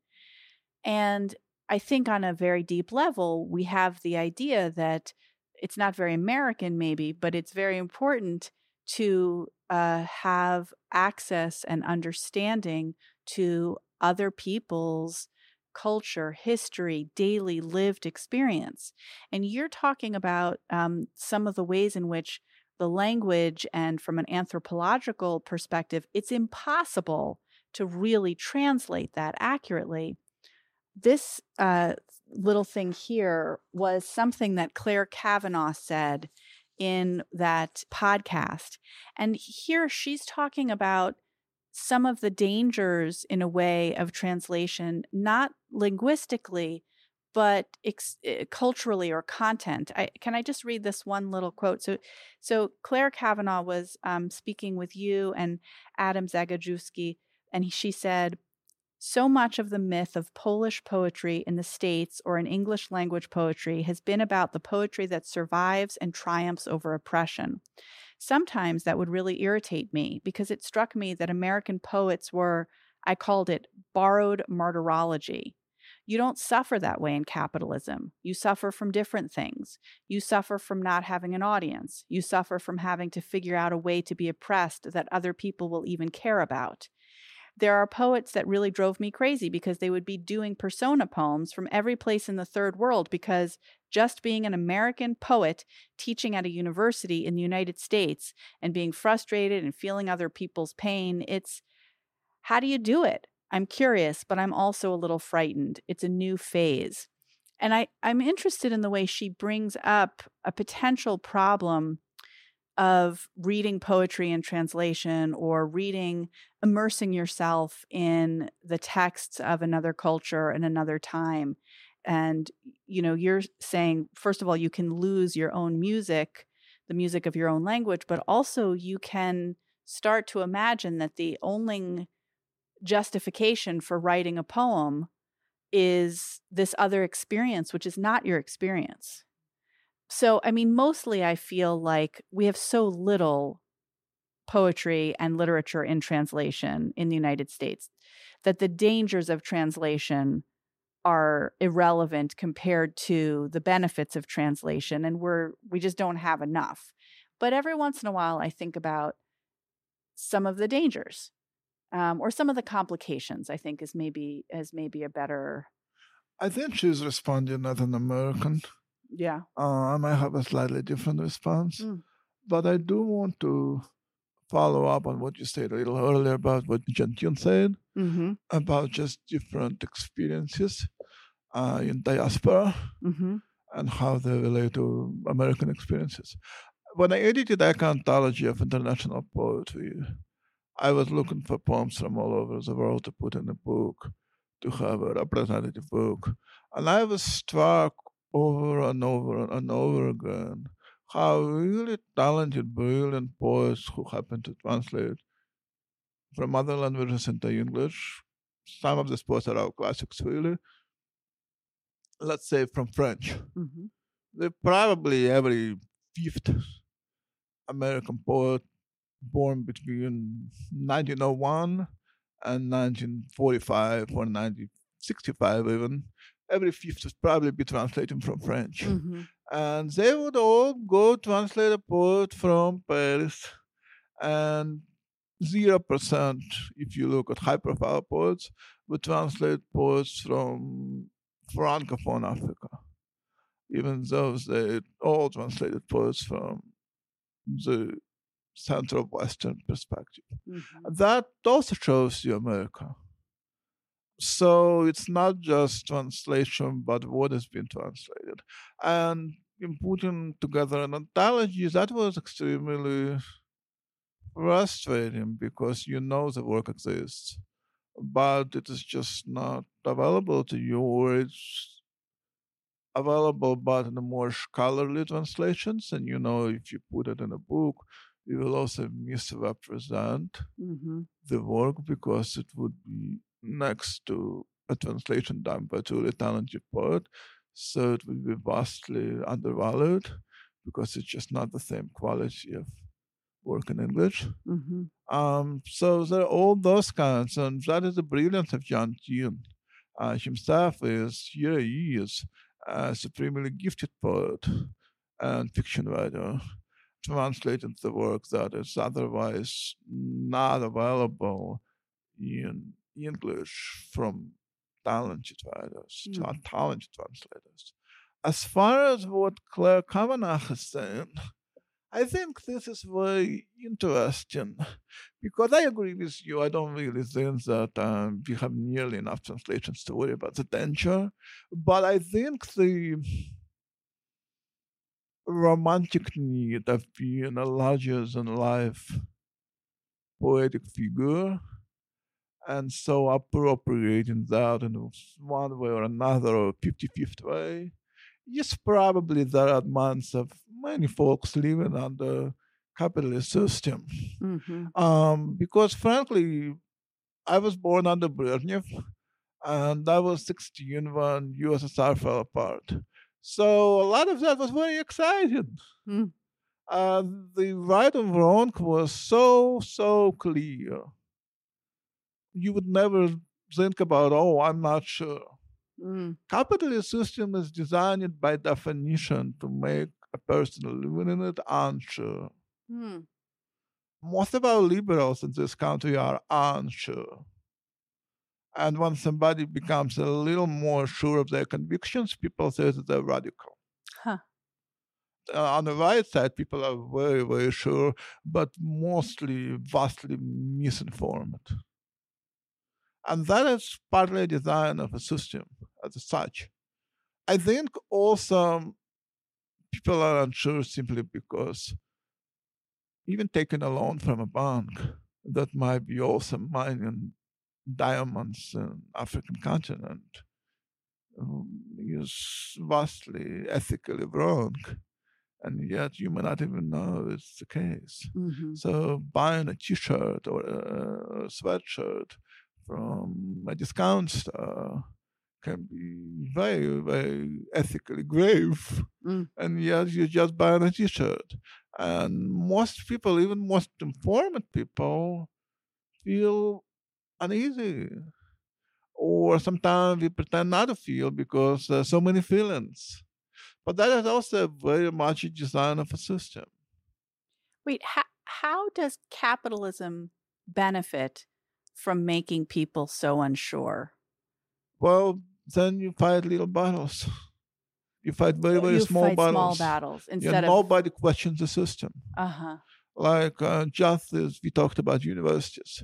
And I think on a very deep level, we have the idea that it's not very American, maybe, but it's very important to uh, have access and understanding to other people's culture, history, daily lived experience. And you're talking about um, some of the ways in which the language and from an anthropological perspective, it's impossible to really translate that accurately. This uh, little thing here was something that Clare Cavanagh said in that podcast. And here she's talking about some of the dangers in a way of translation, not linguistically, but ex- eh, culturally or content. I, can I just read this one little quote? So, so Clare Cavanagh was um, speaking with you and Adam Zagajewski, and he, she said, so much of the myth of Polish poetry in the States or in English language poetry has been about the poetry that survives and triumphs over oppression. Sometimes that would really irritate me because it struck me that American poets were, I called it borrowed martyrology. You don't suffer that way in capitalism. You suffer from different things. You suffer from not having an audience. You suffer from having to figure out a way to be oppressed that other people will even care about. There are poets that really drove me crazy because they would be doing persona poems from every place in the third world because just being an American poet teaching at a university in the United States and being frustrated and feeling other people's pain, it's how do you do it? I'm curious, but I'm also a little frightened. It's a new phase. And I, I'm interested in the way she brings up a potential problem of reading poetry in translation or reading, immersing yourself in the texts of another culture and another time. And, you know, you're saying, first of all, you can lose your own music, the music of your own language, but also you can start to imagine that the only justification for writing a poem is this other experience, which is not your experience. So, I mean, mostly I feel like we have so little poetry and literature in translation in the United States that the dangers of translation are irrelevant compared to the benefits of translation and we're we just don't have enough. But every once in a while I think about some of the dangers um, or some of the complications i think is maybe is maybe a better i think she's responding as an american yeah. Uh, I might have a slightly different response, Mm. but I do want to follow up on what you said a little earlier about what John Keene said Mm-hmm. about just different experiences uh, in diaspora Mm-hmm. and how they relate to American experiences. When I edited Ecco Anthology of International Poetry, I was looking for poems from all over the world to put in a book, to have a representative book. And I was struck over and over and over again how really talented, brilliant poets who happen to translate from other languages into English. Some of these poets are our classics, really. Let's say from French. Mm-hmm. They probably every fifth American poet born between 1901 and 1945 or 1965 even every fifth would probably be translating from French. Mm-hmm. And they would all go translate a poet from Paris. And 0%, if you look at high profile poets, would translate poets from Francophone Africa, even though they all translated poets from the Central Western perspective. Mm-hmm. That also shows you America so it's not just translation, but what has been translated. And in putting together an anthology, that was extremely frustrating because you know the work exists, but it is just not available to you, or it's available but in a more scholarly translations. And you know, if you put it in a book, you will also misrepresent Mm-hmm. the work because it would be next to a translation done by a truly talented poet. So it would be vastly undervalued because it's just not the same quality of work in English. Mm-hmm. Um, so there are all those kinds, and that is the brilliance of John Keene. Uh, himself is here he is a supremely gifted poet and fiction writer, translating the work that is otherwise not available in English from talented writers, Mm. talented translators. As far as what Clare Cavanagh is saying, I think this is very interesting because I agree with you. I don't really think that um, we have nearly enough translations to worry about the danger, but I think the romantic need of being a larger than life. Poetic figure and so appropriating that in one way or another or 55th way yes probably there are months of many folks living under capitalist system. Mm-hmm. um, because frankly i was born under brezhnev and i was 16 when ussr fell apart so a lot of that was very exciting Mm. uh, the right and wrong was so so clear you would never think about oh i'm not sure Mm. capitalist system is designed by definition to make a person living in it unsure Mm. most of our liberals in this country are unsure and when somebody becomes a little more sure of their convictions people say that they're radical Huh. uh, on the right side, people are very, very sure, but mostly vastly misinformed. And that is partly a design of a system as such. I think also people are unsure simply because even taking a loan from a bank that might be also mining diamonds in African continent um, is vastly ethically wrong and yet you may not even know it's the case. Mm-hmm. So buying a T-shirt or a sweatshirt from a discount store can be very, very ethically grave, Mm. and yet you're just buying a T-shirt. And most people, even most informed people, feel uneasy. Or sometimes we pretend not to feel because there's so many feelings. But that is also very much a design of a system. Wait, how, how does capitalism benefit from making people so unsure? Well, then you fight little battles. You fight very, very you small fight battles. small battles Yeah, instead of nobody questions the system. uh huh. Like uh, just as we talked about universities,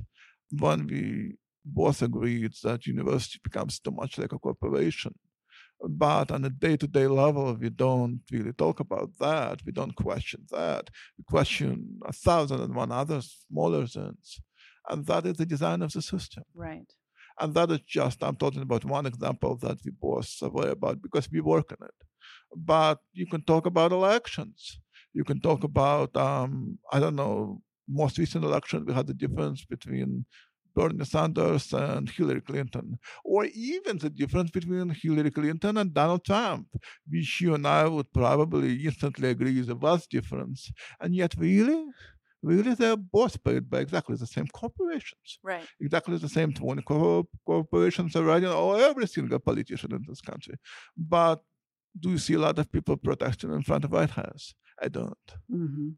when we both agreed that university becomes too much like a corporation. But on a day-to-day level, we don't really talk about that. We don't question that. We question a thousand and one other smaller things. And that is the design of the system. Right. And that is just, I'm talking about one example that we both are aware about because we work on it. But you can talk about elections. You can talk about, um, I don't know, most recent election, we had the difference between Bernie Sanders and Hillary Clinton, or even the difference between Hillary Clinton and Donald Trump, which you and I would probably instantly agree is a vast difference. And yet, really, really, they're both paid by exactly the same corporations Right. exactly the same 20 cor- corporations are running or every single politician in this country. But do you see a lot of people protesting in front of White House? I don't. Mm-hmm.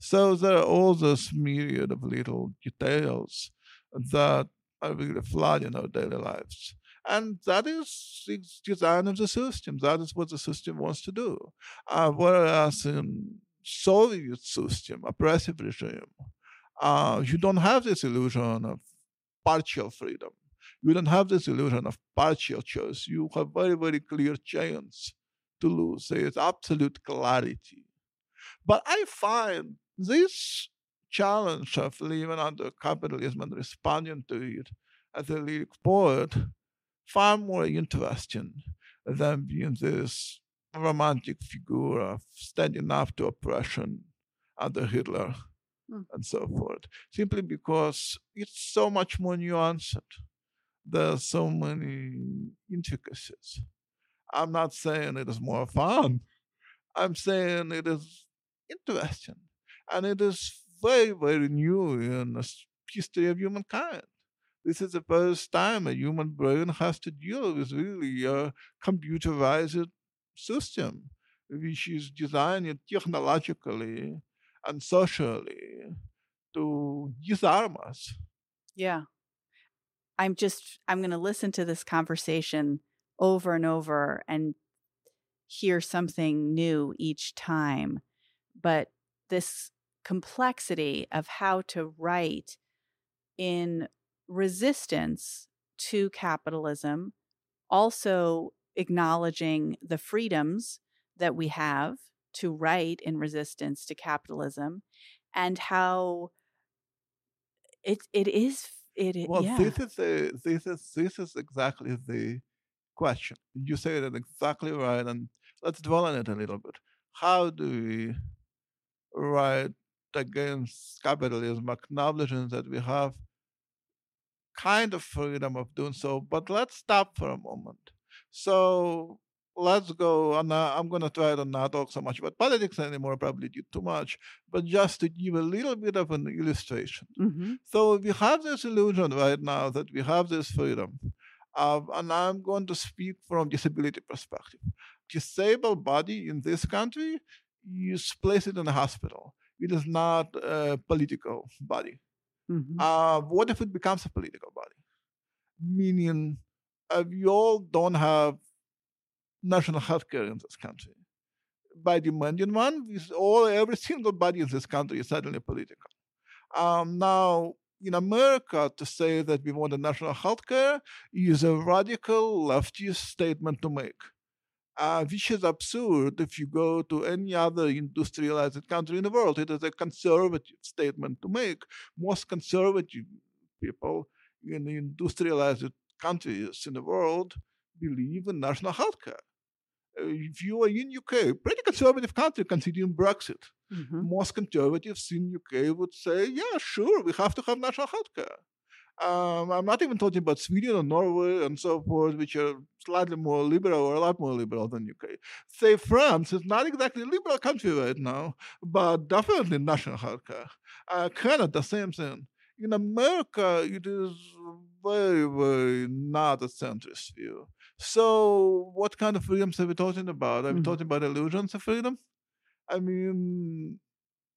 So there are all this myriad of little details that are really flooding our daily lives. And that is the design of the system. That is what the system wants to do. Uh, whereas in Soviet system, oppressive regime, uh, you don't have this illusion of partial freedom. You don't have this illusion of partial choice. You have very, very clear chance to lose. There is absolute clarity. But I find this challenge of living under capitalism and responding to it as a lyric poet far more interesting than being this romantic figure of standing up to oppression under Hitler Hmm. and so forth, simply because it's so much more nuanced. There are so many intricacies. I'm not saying it is more fun. I'm saying it is interesting. And it is very, very new in the history of humankind. This is the first time a human brain has to deal with really a computerized system, which is designed technologically and socially to disarm us. Yeah. I'm just, I'm going to listen to this conversation over and over and hear something new each time. But this complexity of how to write in resistance to capitalism, also acknowledging the freedoms that we have to write in resistance to capitalism and how it it is it Well, yeah this is a, this is this is exactly the question. You say it exactly right, and let's dwell on it a little bit. How do we write against capitalism, acknowledging that we have kind of freedom of doing so? But let's stop for a moment. So let's go. And I'm going to try to not talk so much about politics anymore. Probably did too much, but just to give a little bit of an illustration. hmm So we have this illusion right now that we have this freedom. Uh, and I'm going to speak from disability perspective. Disabled body in this country, you place it in a hospital. It is not a political body. hmm Uh, what if it becomes a political body? Meaning, uh, we all don't have national health care in this country. By demanding one, s- all every single body in this country is suddenly political. Um, now, in America, to say that we want a national health care is a radical leftist statement to make, uh, which is absurd if you go to any other industrialized country in the world. It is a conservative statement to make. Most conservative people in the industrialized countries in the world believe in national healthcare. Uh, if you are in UK, pretty conservative country considering Brexit, hmm most conservatives in UK would say, yeah, sure, we have to have national health care. Um, I'm not even talking about Sweden or Norway and so forth, which are slightly more liberal or a lot more liberal than UK. Say France is not exactly a liberal country right now, but definitely national health care. Uh, Canada, same thing. In America, it is very, very not a centrist view. So, what kind of freedoms are we talking about? Are we Mhm. talking about illusions of freedom? I mean,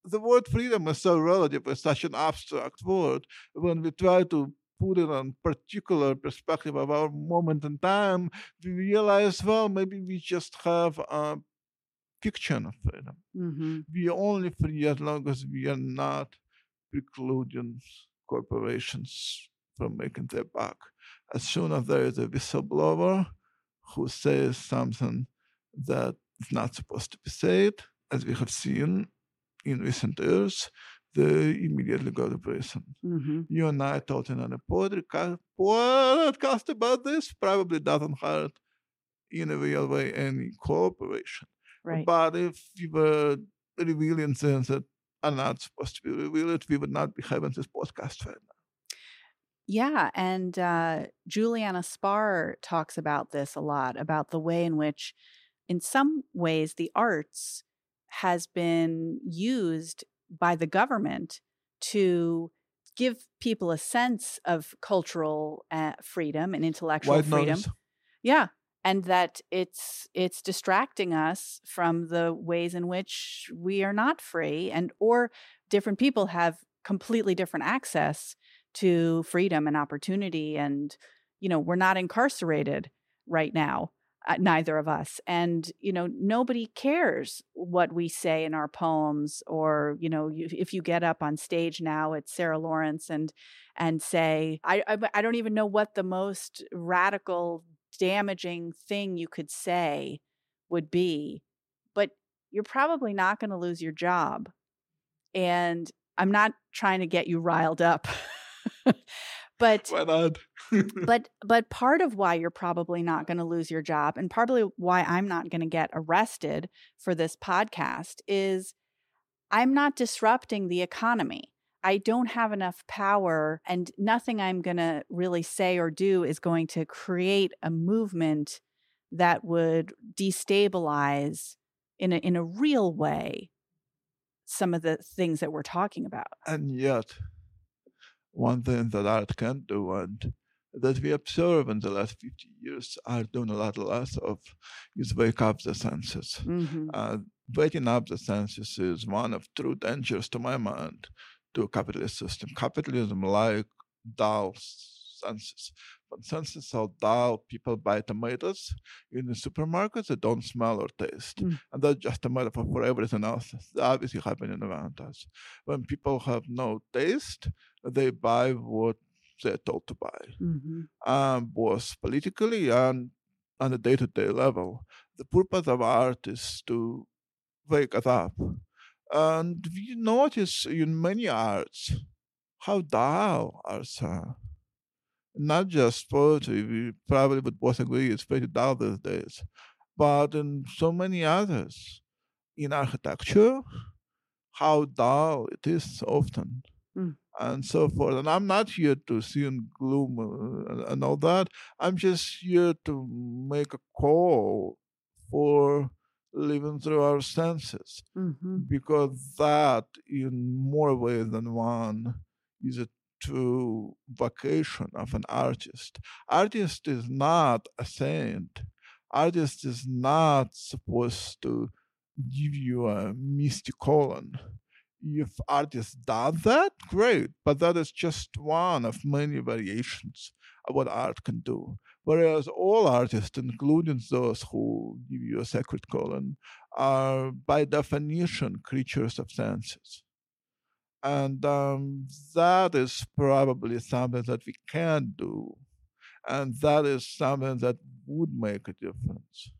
the word freedom is so relative, it's such an abstract word. When we try to put it on particular perspective of our moment in time, we realize, well, maybe we just have a fiction of freedom. hmm We are only free as long as we are not precluding corporations from making their buck. As soon as there is a whistleblower who says something that is not supposed to be said, as we have seen in recent years, they immediately go to prison. hmm You and I talking on a podcast, podcast about this probably doesn't hurt in a real way any cooperation. right But if we were revealing things that are not supposed to be revealed, we would not be having this podcast right now. Yeah, and uh, Juliana Spahr talks about this a lot about the way in which, in some ways, the arts has been used by the government to give people a sense of cultural uh, freedom and intellectual White freedom. noise. Yeah, and that it's it's distracting us from the ways in which we are not free, and or different people have completely different access to freedom and opportunity, and you know we're not incarcerated right now, Uh, neither of us, and you know nobody cares what we say in our poems, or you know if you get up on stage now at Sarah Lawrence and and say I, I I don't even know what the most radical damaging thing you could say would be, but you're probably not going to lose your job. And I'm not trying to get you riled up. but Why not? but but part of why you're probably not going to lose your job and probably why I'm not going to get arrested for this podcast is I'm not disrupting the economy. I don't have enough power and nothing I'm going to really say or do is going to create a movement that would destabilize in a in a real way some of the things that we're talking about. and yet, one thing that art can do and that we observe in the last 50 years are doing a lot less of is wake up the senses. Mhm. Uh, waking up the senses is one of true dangers, to my mind, to a capitalist system. Capitalism, like dull senses. When senses are dull, people buy tomatoes in the supermarkets that don't smell or taste. Mm. And that's just a metaphor for everything else that's obviously happening around us. When people have no taste, they buy what they're told to buy Mhm. um, both politically and on a day-to-day level. The purpose of art is to wake us up. And we notice in many arts how dull arts are. Not just poetry, we probably would both agree it's pretty dull these days, but in so many others. In architecture, how dull it is often. And so forth. And I'm not here to see in gloom uh, and all that. I'm just here to make a call for living through our senses Mm-hmm. because that in more ways than one is a true vocation of an artist artist is not a saint artist is not supposed to give you a mystic colon if artist does that great but that is just one of many variations of what art can do whereas all artists including those who give you a sacred colon are by definition creatures of senses. And um, that is probably something that we can do. And that is something that would make a difference.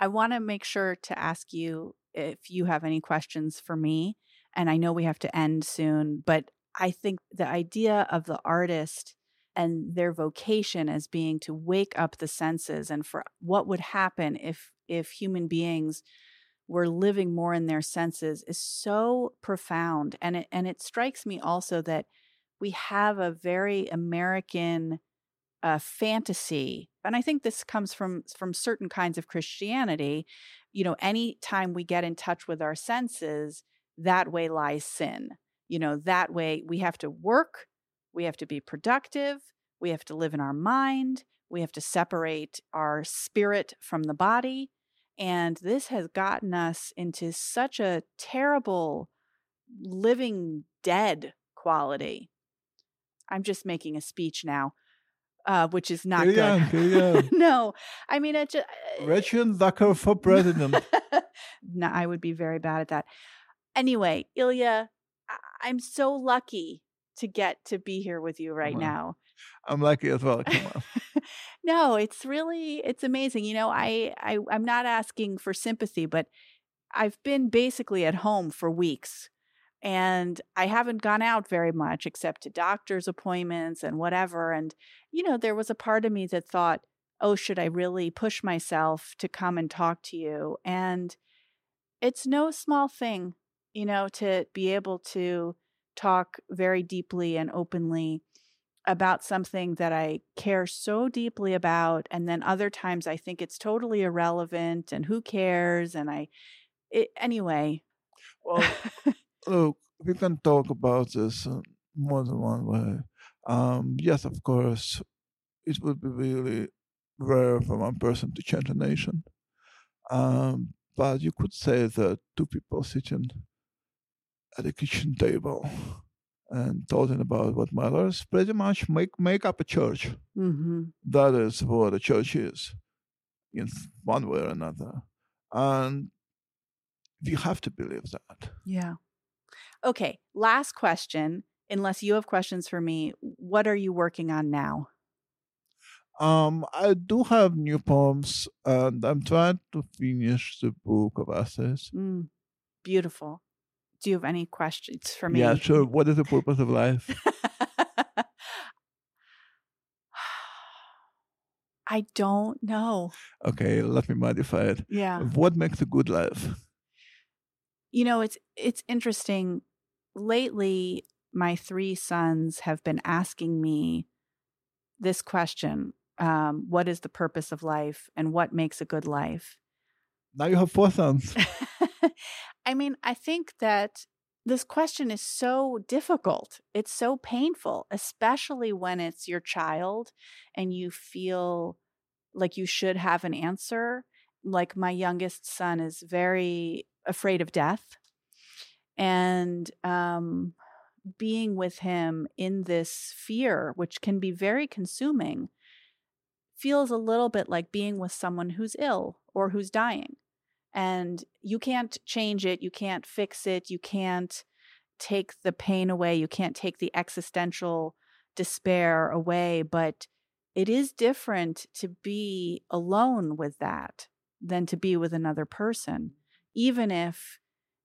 I want to make sure to ask you if you have any questions for me. And I know we have to end soon, but I think the idea of the artist and their vocation as being to wake up the senses and for what would happen if if human beings were living more in their senses is so profound and it and it strikes me also that we have a very american uh, fantasy and i think this comes from from certain kinds of christianity you know any time we get in touch with our senses that way lies sin. You know that way we have to work we have to be productive we have to live in our mind we have to separate our spirit from the body. And this has gotten us into such a terrible living dead quality. I'm just making a speech now, uh, which is not good. no, I mean, it just. Rachel Zucker for president. no, I would be very bad at that. Anyway, Ilya, I- I'm so lucky to get to be here with you right Wow. now. I'm lucky as well. Come on. no, it's really it's amazing. You know, I, I I'm not asking for sympathy, but I've been basically at home for weeks and I haven't gone out very much except to doctor's appointments and whatever. And, you know, there was a part of me that thought, oh, should I really push myself to come and talk to you? And it's no small thing, you know, to be able to talk very deeply and openly about something that I care so deeply about. And then other times I think it's totally irrelevant and who cares? And I, it, anyway. Well, look, we can talk about this in more than one way. Um, yes, of course, it would be really rare for one person to change a nation. Um, but you could say that two people sitting at a kitchen table and talking about what matters pretty much make, make up a church. mm-hmm. That is what a church is, in one way or another. And we have to believe that. Yeah. Okay. Last question. Unless you have questions for me, what are you working on now? Um, I do have new poems, and I'm trying to finish the book of essays. Mm, beautiful. Do you have any questions for me? Yeah, sure. What is the purpose of life? I don't know. Okay, let me modify it. Yeah. What makes a good life? You know, it's it's interesting. Lately, my three sons have been asking me this question: um, What is the purpose of life, and what makes a good life? Now you have four sons. I mean, I think that this question is so difficult. It's so painful, especially when it's your child and you feel like you should have an answer. Like my youngest son is very afraid of death. And um, being with him in this fear, which can be very consuming, feels a little bit like being with someone who's ill or who's dying and you can't change it you can't fix it you can't take the pain away you can't take the existential despair away but it is different to be alone with that than to be with another person even if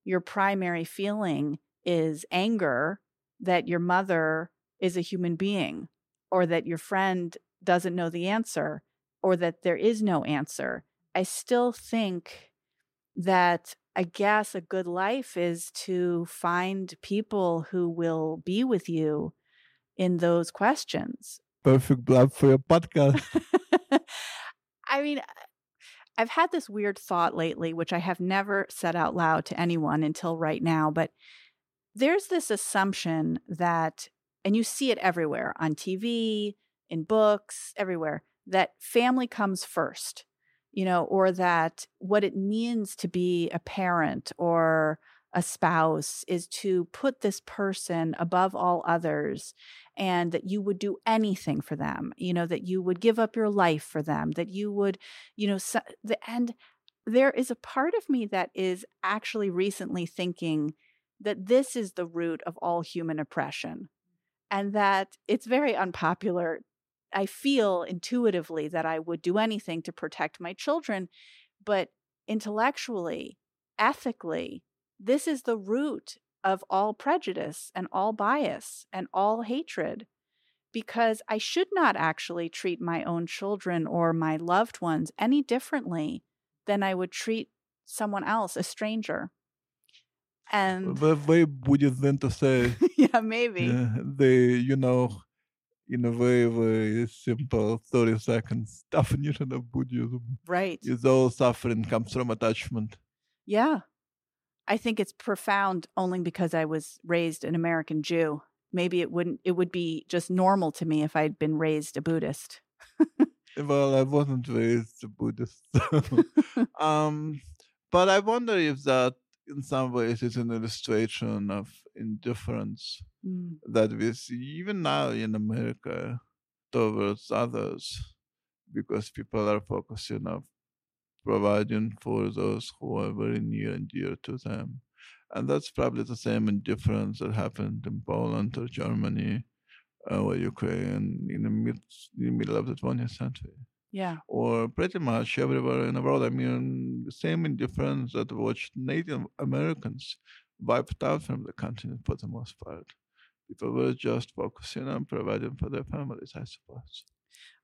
your primary feeling is anger that your mother is a human being or that your friend doesn't know the answer or that there is no answer. I still think that I guess a good life is to find people who will be with you in those questions. Perfect blab for your podcast. I mean, I've had this weird thought lately, which I have never said out loud to anyone until right now, but there's this assumption that, and you see it everywhere on TV, in books, everywhere, that family comes first, you know, or that what it means to be a parent or a spouse is to put this person above all others and that you would do anything for them you know that you would give up your life for them that you would you know so, the, and there is a part of me that is actually recently thinking that this is the root of all human oppression and that it's very unpopular. I feel intuitively that I would do anything to protect my children, but intellectually, ethically, this is the root of all prejudice and all bias and all hatred because I should not actually treat my own children or my loved ones any differently than I would treat someone else, a stranger. And very Buddhist thing to say. yeah, maybe. Э, yeah, they, you know, in a very, very simple 30 seconds definition of Buddhism. Right. Is all suffering comes from attachment. Yeah. I think it's profound only because I was raised an American Jew. Maybe it wouldn't it would be just normal to me if I'd been raised a Buddhist. well, I wasn't raised a Buddhist. um, but I wonder if that in some ways is an illustration of indifference mm. that we see even now in America towards others because people are focusing on providing for those who are very near and dear to them. And that's probably the same indifference that happened in Poland or Germany uh, or Ukraine in the, mid, in the middle of the 20th century. Yeah. Or pretty much everywhere in the world. I mean, the same indifference that watched Native Americans wiped out from the continent for the most part. People were just focusing on providing for their families, I suppose.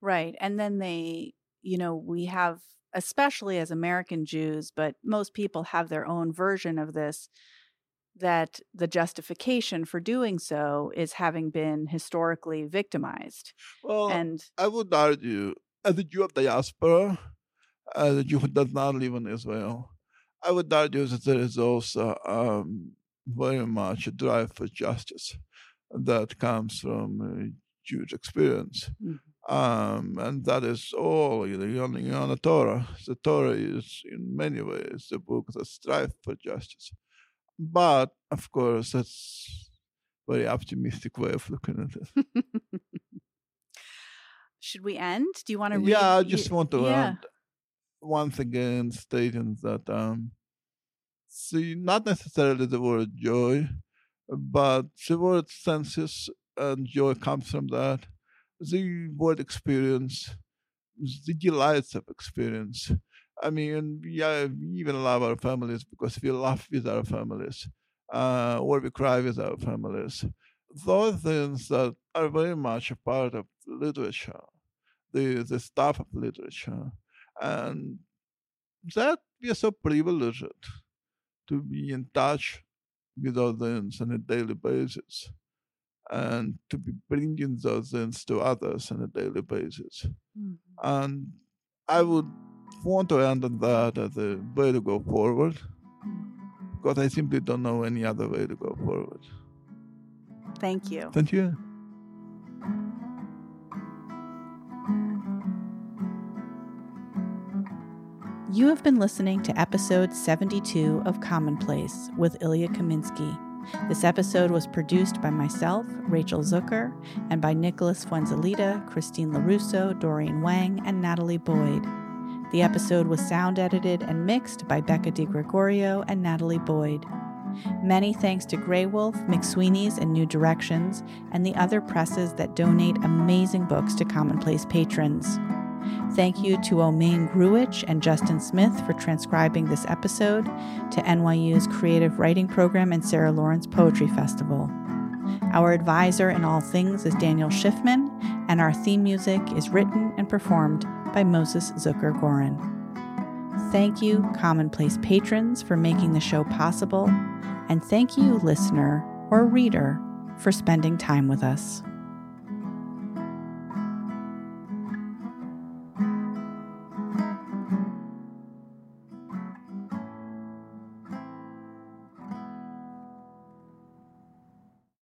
Right. And then they, you know, we have, especially as American Jews, but most people have their own version of this, that the justification for doing so is having been historically victimized. Well, and I would argue as a Jew of diaspora, as a Jew who does not live in Israel, I would argue that there is also um, very much a drive for justice that comes from Jewish experience. Mm-hmm. Um, and that is all you know, in the Torah. The Torah is, in many ways, the book that strives for justice. But, of course, that's a very optimistic way of looking at it. Should we end? Do you want to read? Yeah, I just want to yeah. add once again stating that um see not necessarily the word joy, but the word senses and joy comes from that. The word experience, the delights of experience. I mean, yeah, we even love our families because we laugh with our families, uh, or we cry with our families. Those things that are very much a part of literature the, the stuff of literature. And that we are so privileged to be in touch with those things on a daily basis and to be bringing those things to others on a daily basis. Mm-hmm. And I would want to end on that as a way to go forward because I simply don't know any other way to go forward. Thank you. Thank you. You have been listening to episode 72 of Commonplace with Ilya Kaminsky. This episode was produced by myself, Rachel Zucker, and by Nicholas Fuenzalida, Christine LaRusso, Dorian Wang, and Natalie Boyd. The episode was sound edited and mixed by Becca DiGregorio and Natalie Boyd. Many thanks to Graywolf, McSweeney's, and New Directions, and the other presses that donate amazing books to Commonplace patrons. Thank you to Omain Gruich and Justin Smith for transcribing this episode, to NYU's Creative Writing Program and Sarah Lawrence Poetry Festival. Our advisor in all things is Daniel Schiffman, and our theme music is written and performed by Moses Zucker Gorin. Thank you, Commonplace patrons, for making the show possible, and thank you, listener or reader, for spending time with us.